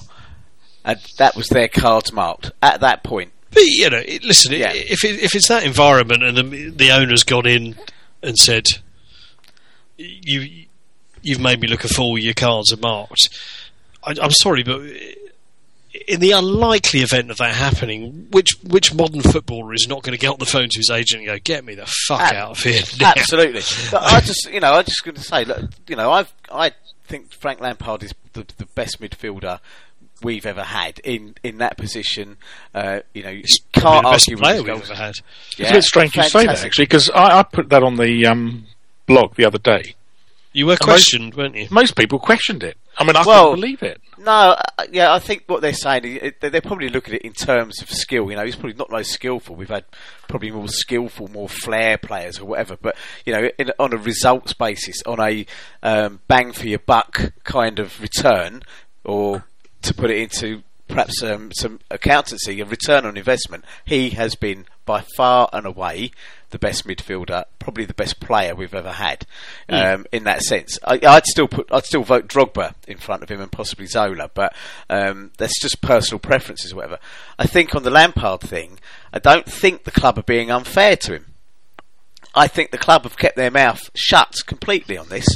and that was their cards marked at that point. But you know, listen, yeah. if it, if it's that environment and the, the owner's gone in and said, "You you've made me look a fool. Your cards are marked. I, am sorry, but in the unlikely event of that happening, which which modern footballer is not going to get on the phone to his agent and go, "Get me the fuck out of here"? Now. Absolutely. but I just, you know, I just going to say, look, you know, I've I think Frank Lampard is the, the best midfielder we've ever had in, in that position. Uh, you know, you can't argue player we've ever had. Yeah, it's a bit strange you say that actually, because I, I, put that on the um, blog the other day. You were questioned, most, weren't you? Most people questioned it. I mean, I well, couldn't believe it. No, uh, yeah, I think what they're saying, is they're probably looking at it in terms of skill. You know, he's probably not most skillful. We've had probably more skillful, more flair players or whatever. But you know, in, on a results basis, on a um, bang for your buck kind of return, or to put it into perhaps um, some accountancy, a return on investment, he has been by far and away the best midfielder, probably the best player we've ever had. Mm. Um, in that sense, I, would still put, I'd still vote Drogba in front of him and possibly Zola, but um, that's just personal preferences, or whatever. I think on the Lampard thing, I don't think the club are being unfair to him. I think the club have kept their mouth shut completely on this.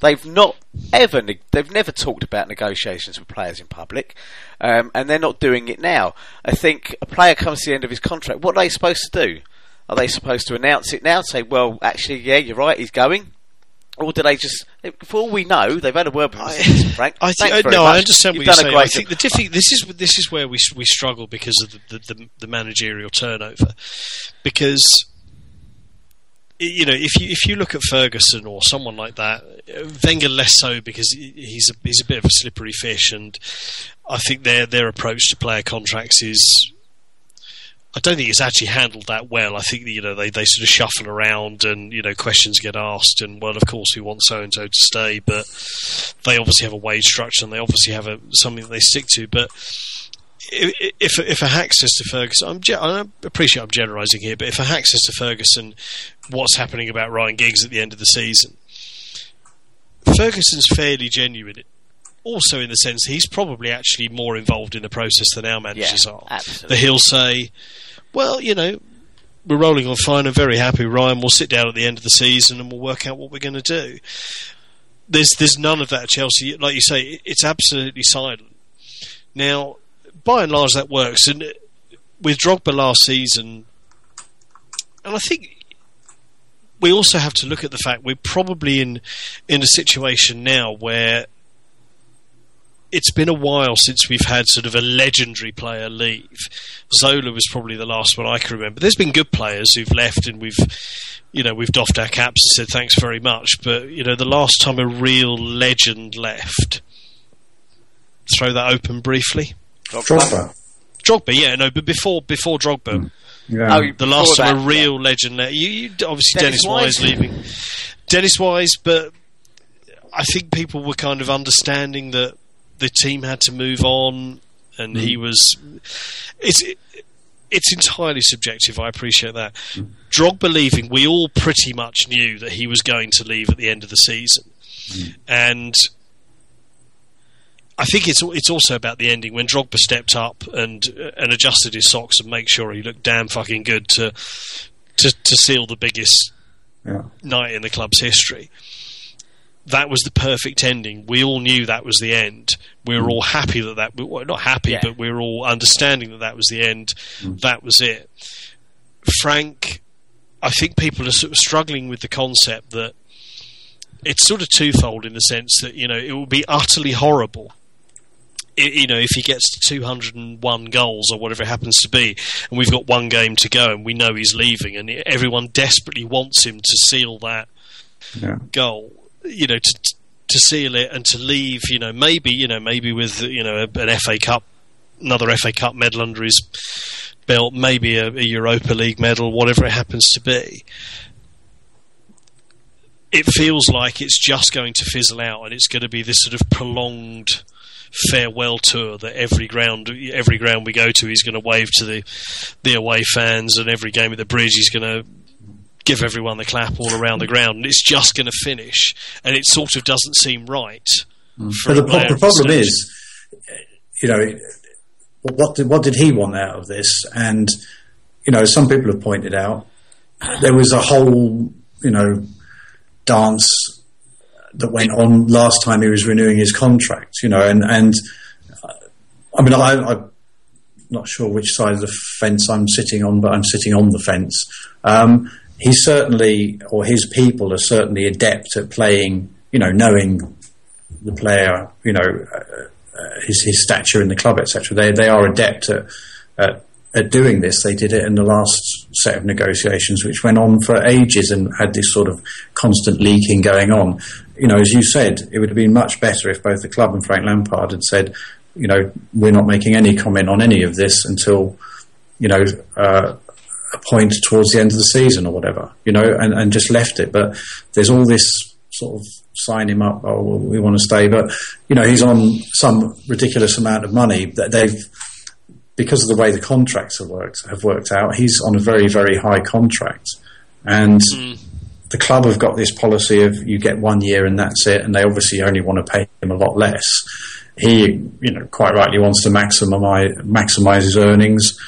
They've not ever, they've never talked about negotiations with players in public, um, and they're not doing it now. I think a player comes to the end of his contract. What are they supposed to do? Are they supposed to announce it now say, well, actually, yeah, you're right, he's going? Or do they just, for all we know, they've had a word with. Frank. I think, uh, no, much. I understand You've what you're saying. I think the diffi- this is this is where we we struggle because of the, the, the, the managerial turnover. Because you know, if you if you look at Ferguson or someone like that, Wenger less so because he's a, he's a bit of a slippery fish, and I think their their approach to player contracts is I don't think it's actually handled that well. I think you know they, they sort of shuffle around and you know questions get asked and well of course we want so and so to stay, but they obviously have a wage structure and they obviously have a, something that they stick to. But if if a hack says to Ferguson, I'm ge- I appreciate I'm generalising here, but if a hack says to Ferguson, what's happening about Ryan Giggs at the end of the season? Ferguson's fairly genuine. Also, in the sense he's probably actually more involved in the process than our managers yeah, are. Absolutely. That he'll say, "Well, you know, we're rolling on fine. I'm very happy, Ryan. We'll sit down at the end of the season and we'll work out what we're going to do." There's there's none of that at Chelsea. Like you say, it's absolutely silent. Now, by and large, that works. And uh, with Drogba last season, and I think we also have to look at the fact we're probably in in a situation now where it's been a while since we've had sort of a legendary player leave. Zola was probably the last one I can remember. There's been good players who've left and we've you know, we've doffed our caps and said thanks very much, but you know, the last time a real legend left throw that open briefly. Drogba. Drogba, yeah, no, but before before Drogba. Mm. Yeah. Oh, the last time that, a real yeah. legend left. You, you obviously Dennis, Dennis Wise leaving. Dennis Wise, but I think people were kind of understanding that the team had to move on, and mm. he was. It's it's entirely subjective. I appreciate that. Mm. Drogba leaving, we all pretty much knew that he was going to leave at the end of the season, mm. and I think it's it's also about the ending when Drogba stepped up and and adjusted his socks and make sure he looked damn fucking good to to to seal the biggest yeah. night in the club's history that was the perfect ending. We all knew that was the end. We were mm. all happy that that well, not happy, yeah. but we were all understanding that that was the end. Mm. That was it. Frank, I think people are sort of struggling with the concept that it's sort of twofold in the sense that you know it will be utterly horrible. you know, if he gets to 201 goals or whatever it happens to be, and we've got one game to go, and we know he's leaving, and everyone desperately wants him to seal that yeah. goal you know, to to seal it and to leave, you know, maybe you know, maybe with you know an FA Cup, another FA Cup medal under his belt, maybe a, a Europa League medal, whatever it happens to be. It feels like it's just going to fizzle out, and it's going to be this sort of prolonged farewell tour that every ground every ground we go to he's going to wave to the the away fans and every game at the bridge he's going to give everyone the clap all around the ground, and it's just going to finish, and it sort of doesn't seem right. Mm. But the, the problem is, you know, what did, what did he want out of this? And you know, some people have pointed out there was a whole, you know, dance that went on last time he was renewing his contract. You know, and and I mean, I, I'm not sure which side of the fence I'm sitting on, but I'm sitting on the fence. Um, he's certainly, or his people are certainly adept at playing, you know, knowing the player, you know, uh, his, his stature in the club, etc. They, they are adept at, at, at doing this. They did it in the last set of negotiations, which went on for ages and had this sort of constant leaking going on. You know, as you said, it would have been much better if both the club and Frank Lampard had said, you know, we're not making any comment on any of this until, you know, uh, a point towards the end of the season or whatever, you know, and, and just left it. But there's all this sort of sign him up, oh, well, we want to stay. But, you know, he's on some ridiculous amount of money that they've, because of the way the contracts have worked, have worked out, he's on a very, very high contract. And mm. the club have got this policy of you get one year and that's it. And they obviously only want to pay him a lot less. He, you know, quite rightly wants to maximize, maximize his earnings.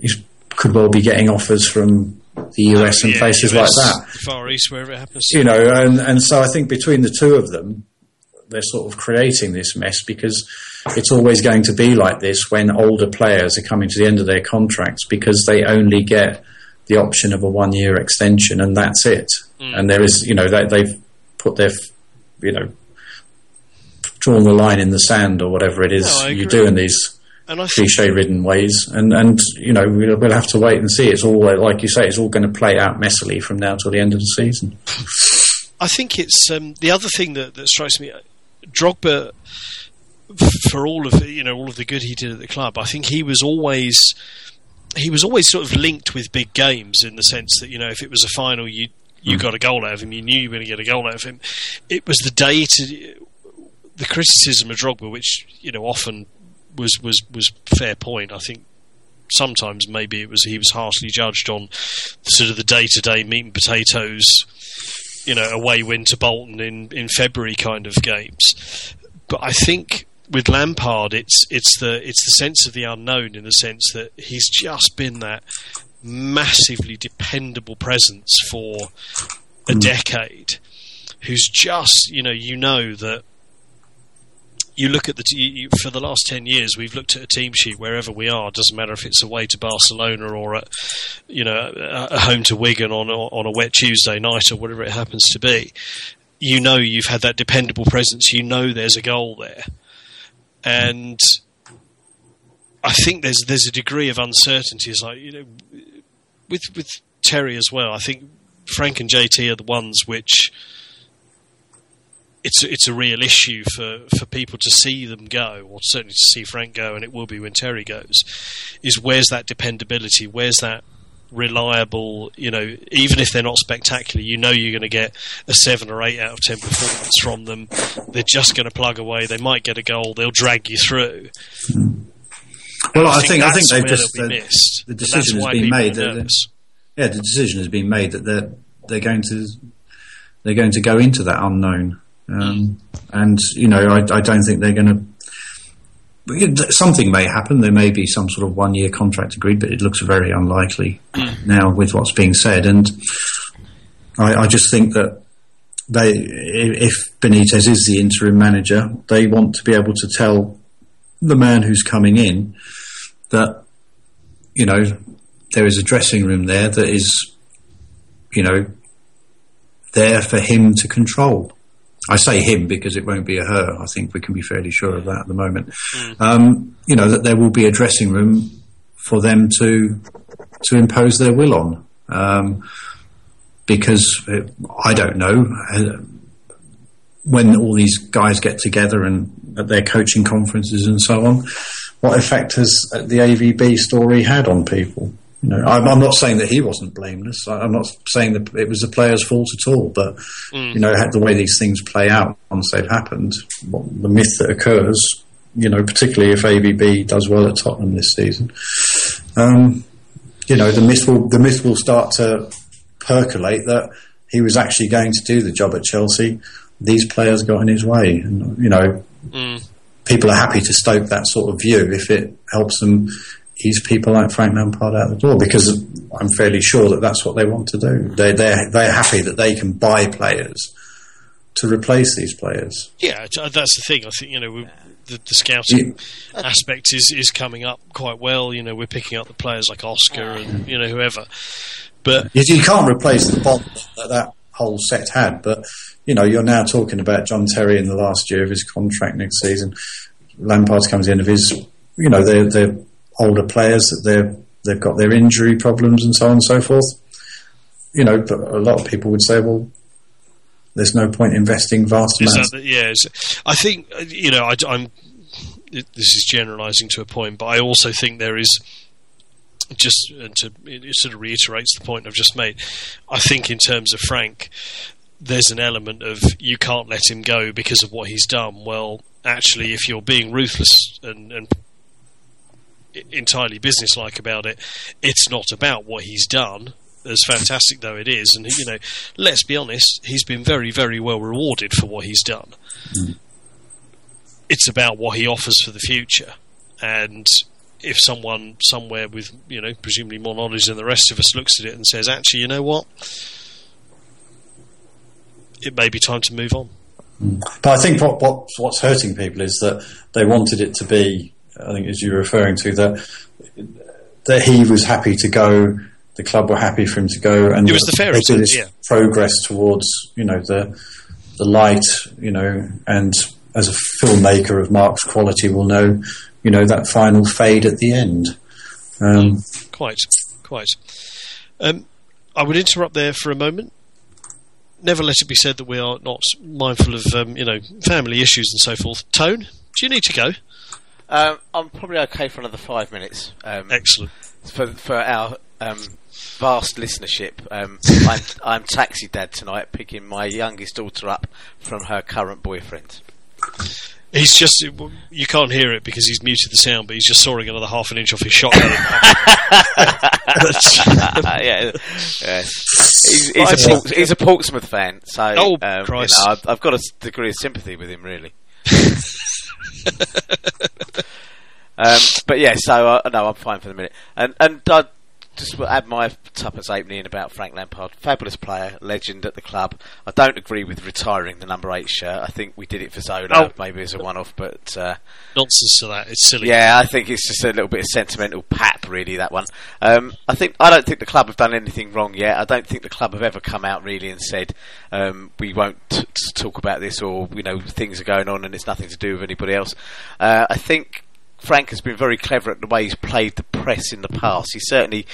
He's could well be getting offers from the US oh, and yeah, places US, like that. Far East, wherever it happens. You know, and, and so I think between the two of them, they're sort of creating this mess because it's always going to be like this when older players are coming to the end of their contracts because they only get the option of a one year extension and that's it. Mm. And there is, you know, they, they've put their, you know, drawn the line in the sand or whatever it is no, you do in these cliche-ridden ways, and and you know we'll, we'll, have to wait and see. It's all like you say, it's all going to play out messily from now till the end of the season. I think it's um, the other thing that, that strikes me. Drogba, for all of you know all of the good he did at the club, I think he was always he was always sort of linked with big games in the sense that you know if it was a final, you you mm. got a goal out of him, you knew you were going to get a goal out of him. It was the day to the criticism of Drogba, which you know often was was was fair point. I think sometimes maybe it was he was harshly judged on sort of the day to day meat and potatoes you know, away win to Bolton in, in February kind of games. But I think with Lampard, it's it's the it's the sense of the unknown in the sense that he's just been that massively dependable presence for a mm. decade, who's just you know you know that you look at the t- for the last 10 years we've looked at a team sheet wherever we are. Doesn't matter if it's away to Barcelona or at you know a home to Wigan on on a wet Tuesday night or whatever it happens to be. You know you've had that dependable presence. You know there's a goal there. And I think there's there's a degree of uncertainty. It's like you know with with Terry as well I think Frank and JT are the ones which it's it's a real issue for, for people to see them go, or certainly to see Frank go, and it will be when Terry goes. Is where's that dependability? Where's that reliable? You know, even if they're not spectacular, you know you're going to get a seven or eight out of ten performance from them. They're just going to plug away. They might get a goal. They'll drag you through. Well, I, I think, I think they've just the, missed, the decision has been made that yeah, the decision has been made that they're they're going to they're going to go into that unknown. Um, and you know, I, I don't think they're going to. Something may happen. There may be some sort of one-year contract agreed, but it looks very unlikely now with what's being said. And I, I just think that they, if Benitez is the interim manager, they want to be able to tell the man who's coming in that you know there is a dressing room there that is you know there for him to control. I say him because it won't be a her. I think we can be fairly sure of that at the moment. Mm. Um, you know that there will be a dressing room for them to to impose their will on, um, because it, I don't know uh, when all these guys get together and at their coaching conferences and so on. What effect has the AVB story had on people? You know, I'm, I'm, not saying that he wasn't blameless. I'm not saying that it was the player's fault at all. But mm. you know, the way these things play out once they've happened, the myth that occurs, you know, particularly if AVB does well at Tottenham this season, um, you know, the myth will the myth will start to percolate that he was actually going to do the job at Chelsea. These players got in his way, and you know, mm. people are happy to stoke that sort of view if it helps them ease people like Frank Lampard out the door because I'm fairly sure that that's what they want to do. They they're they're happy that they can buy players to replace these players. Yeah, uh, that's the thing. I think you know the, the, scouting yeah. aspect is is coming up quite well. You know, we're picking up the players like Oscar and you know whoever. But you can't replace the bond that that whole set had. But you know, you're now talking about John Terry in the last year of his contract next season. Lampard comes the end of his. You know, they're they're older players that they're they've got their injury problems and so on and so forth. You know, but a lot of people would say, well, there's no point investing vast amounts. That, yeah, I think you know I, am This is generalising to a point, but I also think there is just and to it sort of reiterates the point I've just made. I think in terms of Frank, there's an element of you can't let him go because of what he's done. Well, actually, if you're being ruthless and, and entirely businesslike about it. It's not about what he's done, as fantastic though it is. And you know, let's be honest, he's been very, very well rewarded for what he's done. Mm. It's about what he offers for the future, and if someone somewhere with you know presumably more knowledge than the rest of us looks at it and says, actually, you know what, it may be time to move on. Mm. But I think what, what what's hurting people is that they wanted it to be I think as you're referring to that that he was happy to go, the club were happy for him to go, and it was the fairest yeah. progress towards you know the the light, you know, and as a filmmaker of Mark's quality will know, you know that final fade at the end. Um, quite, quite. Um, I would interrupt there for a moment. Never let it be said that we are not mindful of, um, you know, family issues and so forth. Tone, do you need to go? Um, I'm probably okay for another five minutes. Um, Excellent. For for our um, vast listenership, um, I'm I'm taxi dad tonight, picking my youngest daughter up from her current boyfriend. He's just you can't hear it because he's muted the sound, but he's just sawing another half an inch off his shotgun. yeah, yeah. He's, he's, a he's, a Portsmouth fan, so oh, um, Christ. You know, I've, I've, got a degree of sympathy with him, really. um, but yeah, so uh, no, I'm fine for the minute, and and I just add my tuppence in about Frank Lampard. Fabulous player, legend at the club. I don't agree with retiring the number eight shirt. I think we did it for Zola, oh. maybe as a one-off, but uh, nonsense to that. It's silly. Yeah, I think it's just a little bit of sentimental pap, really. That one. Um, I think I don't think the club have done anything wrong yet. I don't think the club have ever come out really and said um, we won't t- talk about this or you know things are going on and it's nothing to do with anybody else. Uh, I think Frank has been very clever at the way he's played the press in the past. He certainly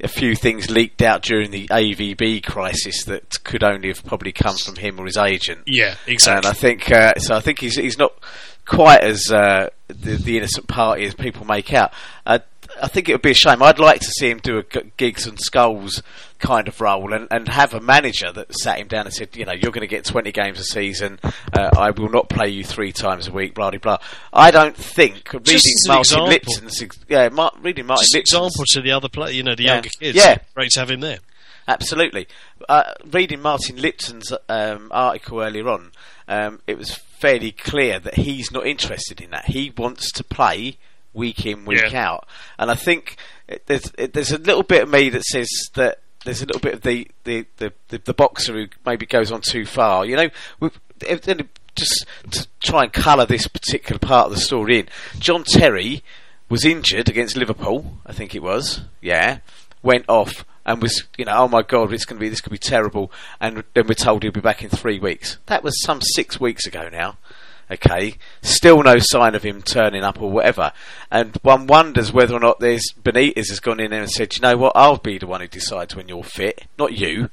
a few things leaked out during the AVB crisis that could only have probably come from him or his agent. Yeah, exactly. And I think uh, so. I think he's he's not quite as uh, the, the, innocent party as people make out. Uh, I think it would be a shame. I'd like to see him do a Giggs and Scholes kind of role and, and have a manager that sat him down and said, you know, you're going to get 20 games a season. Uh, I will not play you three times a week. Blah blah blah. I don't think reading Martin Lipton's yeah, Mar- reading Martin Just Lipton's example to the other player, you know, the yeah. younger kids. Yeah, great to have him there. Absolutely. Uh, reading Martin Lipton's um, article earlier on, um, it was fairly clear that he's not interested in that. He wants to play week in, week yeah. out. And I think there's there's a little bit of me that says that there's a little bit of the the, the, the, the boxer who maybe goes on too far. You know, We just to try and colour this particular part of the story in. John Terry was injured against Liverpool, I think it was. Yeah, went off and was, you know, oh my god, it's going to be this could be terrible. And then we're told he'll be back in three weeks. That was some six weeks ago now. Okay, still no sign of him turning up or whatever, and one wonders whether or not there's Benitez has gone in there and said, you know what, I'll be the one who decides when you're fit, not you.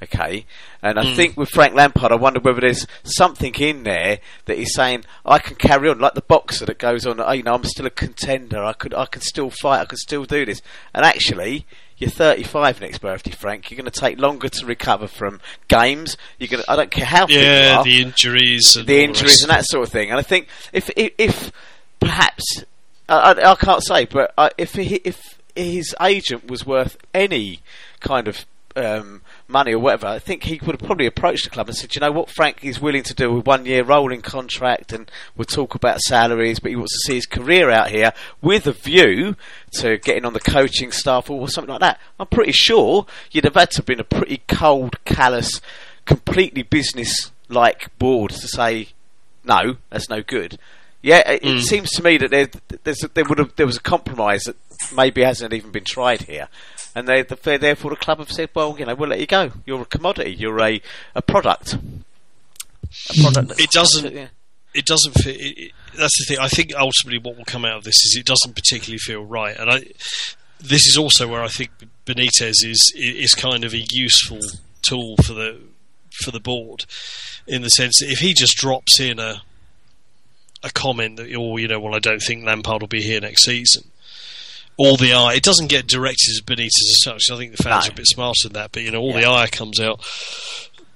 Okay, and I mm. think with Frank Lampard, I wonder whether there's something in there that he's saying I can carry on, like the boxer that goes on. Oh, you know, I'm still a contender. I could, I can still fight. I can still do this. And actually, you're 35 next birthday, Frank. You're going to take longer to recover from games. You're going. To, I don't care how. Yeah, are, the injuries, the injuries, and that sort of thing. And I think if if, if perhaps I, I, can't say, but uh, if he, if his agent was worth any kind of um, money or whatever, I think he would have probably approached the club and said, you know what, Frank is willing to do a one year rolling contract and we'll talk about salaries, but he wants to see his career out here with a view to getting on the coaching staff or something like that. I'm pretty sure you'd have had to have been a pretty cold, callous, completely business like board to say, no, that's no good. Yeah, it, mm. it seems to me that there, there would have, there was a compromise that maybe hasn't even been tried here and they, the, therefore the club have said, well, you know, we'll let you go. You're a commodity. You're a, a product. A product it doesn't. Yeah. It doesn't fit. It, it, that's the thing. I think ultimately what will come out of this is it doesn't particularly feel right, and I. This is also where I think Benitez is is kind of a useful tool for the for the board, in the sense that if he just drops in a a comment that, oh, you know, well, I don't think Lampard will be here next season all the eye. It doesn't get directed at Benitez as such. I think the fans no. are a bit smarter than that. But you know, all yeah. the ire comes out.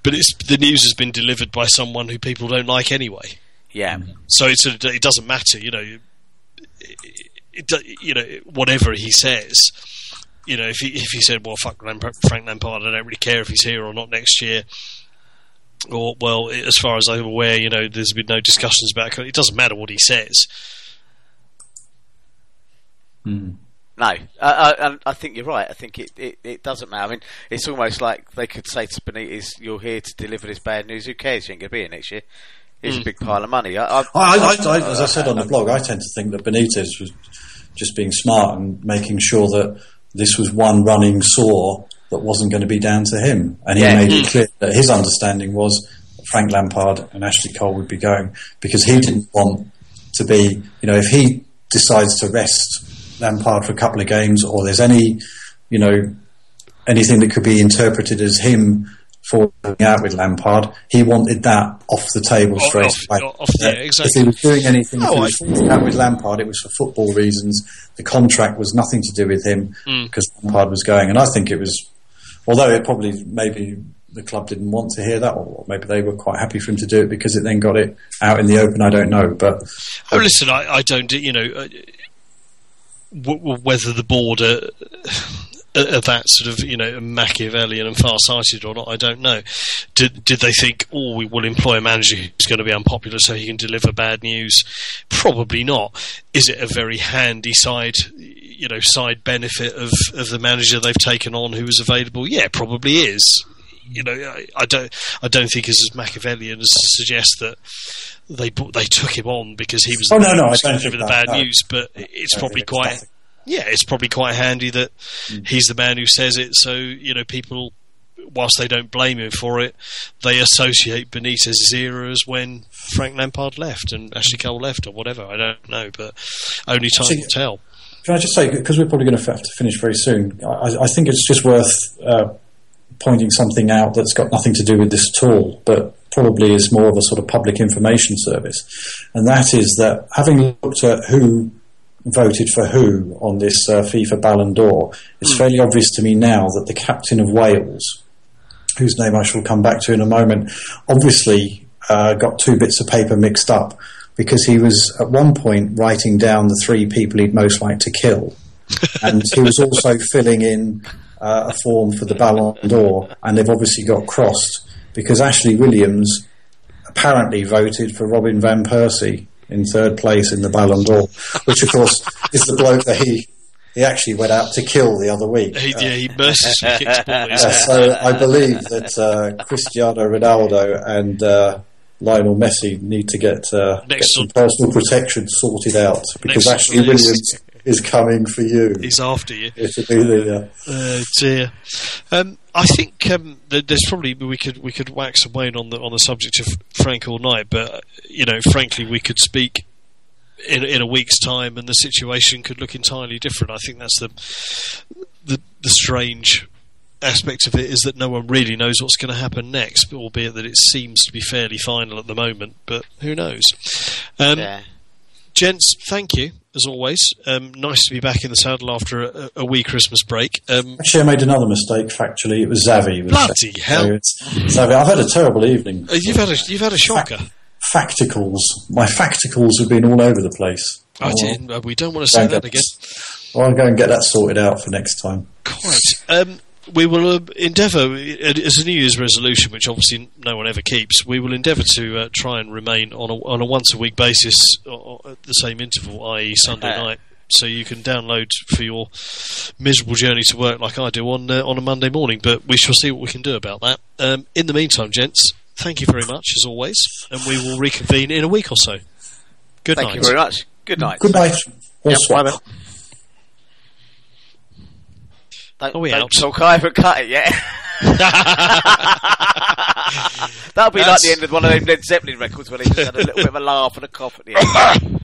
But it's the news has been delivered by someone who people don't like anyway. Yeah. So it's a, it doesn't matter. You know, it, it, you know whatever he says. You know, if he if he said, "Well, fuck Lampard, Frank Lampard, I don't really care if he's here or not next year," or well, as far as I'm aware, you know, there's been no discussions about it. It doesn't matter what he says. Mm. No, uh, uh I think you're right. I think it, it, it, doesn't matter. I mean, it's almost like they could say to Benitez, "You're here to deliver this bad news. Who cares? You ain't going to be here next year." It's mm. a big pile of money. I, I, I, as I said on the blog, I tend to think that Benitez was just being smart and making sure that this was one running sore that wasn't going to be down to him, and he yeah. made it hmm. clear that his understanding was Frank Lampard and Ashley Cole would be going because he didn't want to be, you know, if he decides to rest Lampard for a couple of games, or there's any, you know, anything that could be interpreted as him falling out with Lampard, he wanted that off the table straight off, away. Off, yeah, exactly. If he was doing anything, was falling out with Lampard, it was for football reasons. The contract was nothing to do with him mm. because Lampard was going, and I think it was, although it probably maybe the club didn't want to hear that, or maybe they were quite happy for him to do it because it then got it out in the open. I don't know, but oh, listen, I, I don't, you know, w- whether the board are, are that sort of you know Machiavellian and far-sighted or not, I don't know. Did did they think, oh, we will employ a manager who's going to be unpopular so he can deliver bad news? Probably not. Is it a very handy side, you know, side benefit of of the manager they've taken on who was available? Yeah, probably is. You know, I, I don't I don't think it's as Machiavellian as to suggest that they they took him on because he was oh no no I don't think the bad no. news, but it's probably quite yeah, it's probably quite handy that mm. he's the man who says it. So you know, people, whilst they don't blame him for it, they associate Benitez's era as when Frank Lampard left and Ashley Cole left, or whatever. I don't know, but only time will tell. Can I just say, because we're probably going to have to finish very soon, I, I think it's just worth uh, pointing something out that's got nothing to do with this at all, but probably is more of a sort of public information service. And that is that having looked at who voted for who on this uh, FIFA Ballon d'Or, it's mm. fairly obvious to me now that the captain of Wales, whose name I shall come back to in a moment, obviously uh, got two bits of paper mixed up because he was at one point writing down the three people he'd most like to kill. and he was also filling in uh, a form for the Ballon d'Or, and they've obviously got crossed because Ashley Williams apparently voted for Robin Van Persie in third place in the Ballon d'Or, which of course is the bloke that he he actually went out to kill the other week. He, yeah, he mercilessly kicked uh, So I believe that uh, Cristiano Ronaldo and uh, Lionel Messi need to get, uh, get some personal protection sorted out because Ashley Williams is coming for you. He's after you. The, uh, dear. Um, I think um, there's probably we could we could wax and wane on the on the subject of Frank all night, but you know, frankly, we could speak in in a week's time, and the situation could look entirely different. I think that's the the, the strange aspect of it is that no one really knows what's going to happen next, albeit that it seems to be fairly final at the moment. But who knows? Um, yeah. Gents, thank you as always. Um, nice to be back in the saddle after a, a wee Christmas break. Um, Actually, I made another mistake. Factually, it was Xavi. Bloody hell! Xavi, I've had a terrible evening. Uh, you've had a you've had a shocker. facticals. My facticals have been all over the place. I did. Uh, we don't want to say that again. I'll go and get that sorted out for next time. Quite. Um, we will uh, endeavour, as a New Year's resolution, which obviously no one ever keeps, we will endeavour to uh, try and remain on a, on a once a week basis at the same interval, i.e., Sunday uh-huh. night. So you can download for your miserable journey to work like I do on uh, on a Monday morning. But we shall see what we can do about that. Um, in the meantime, gents, thank you very much as always, and we will reconvene in a week or so. Good thank night. Thank you very much. Good night. Good night. Yep, bye Oh, don't, Are we don't talk over cut it yet. That'll be That's... like the end of one of those Led Zeppelin records where they just had a little bit of a laugh and a cough at the end.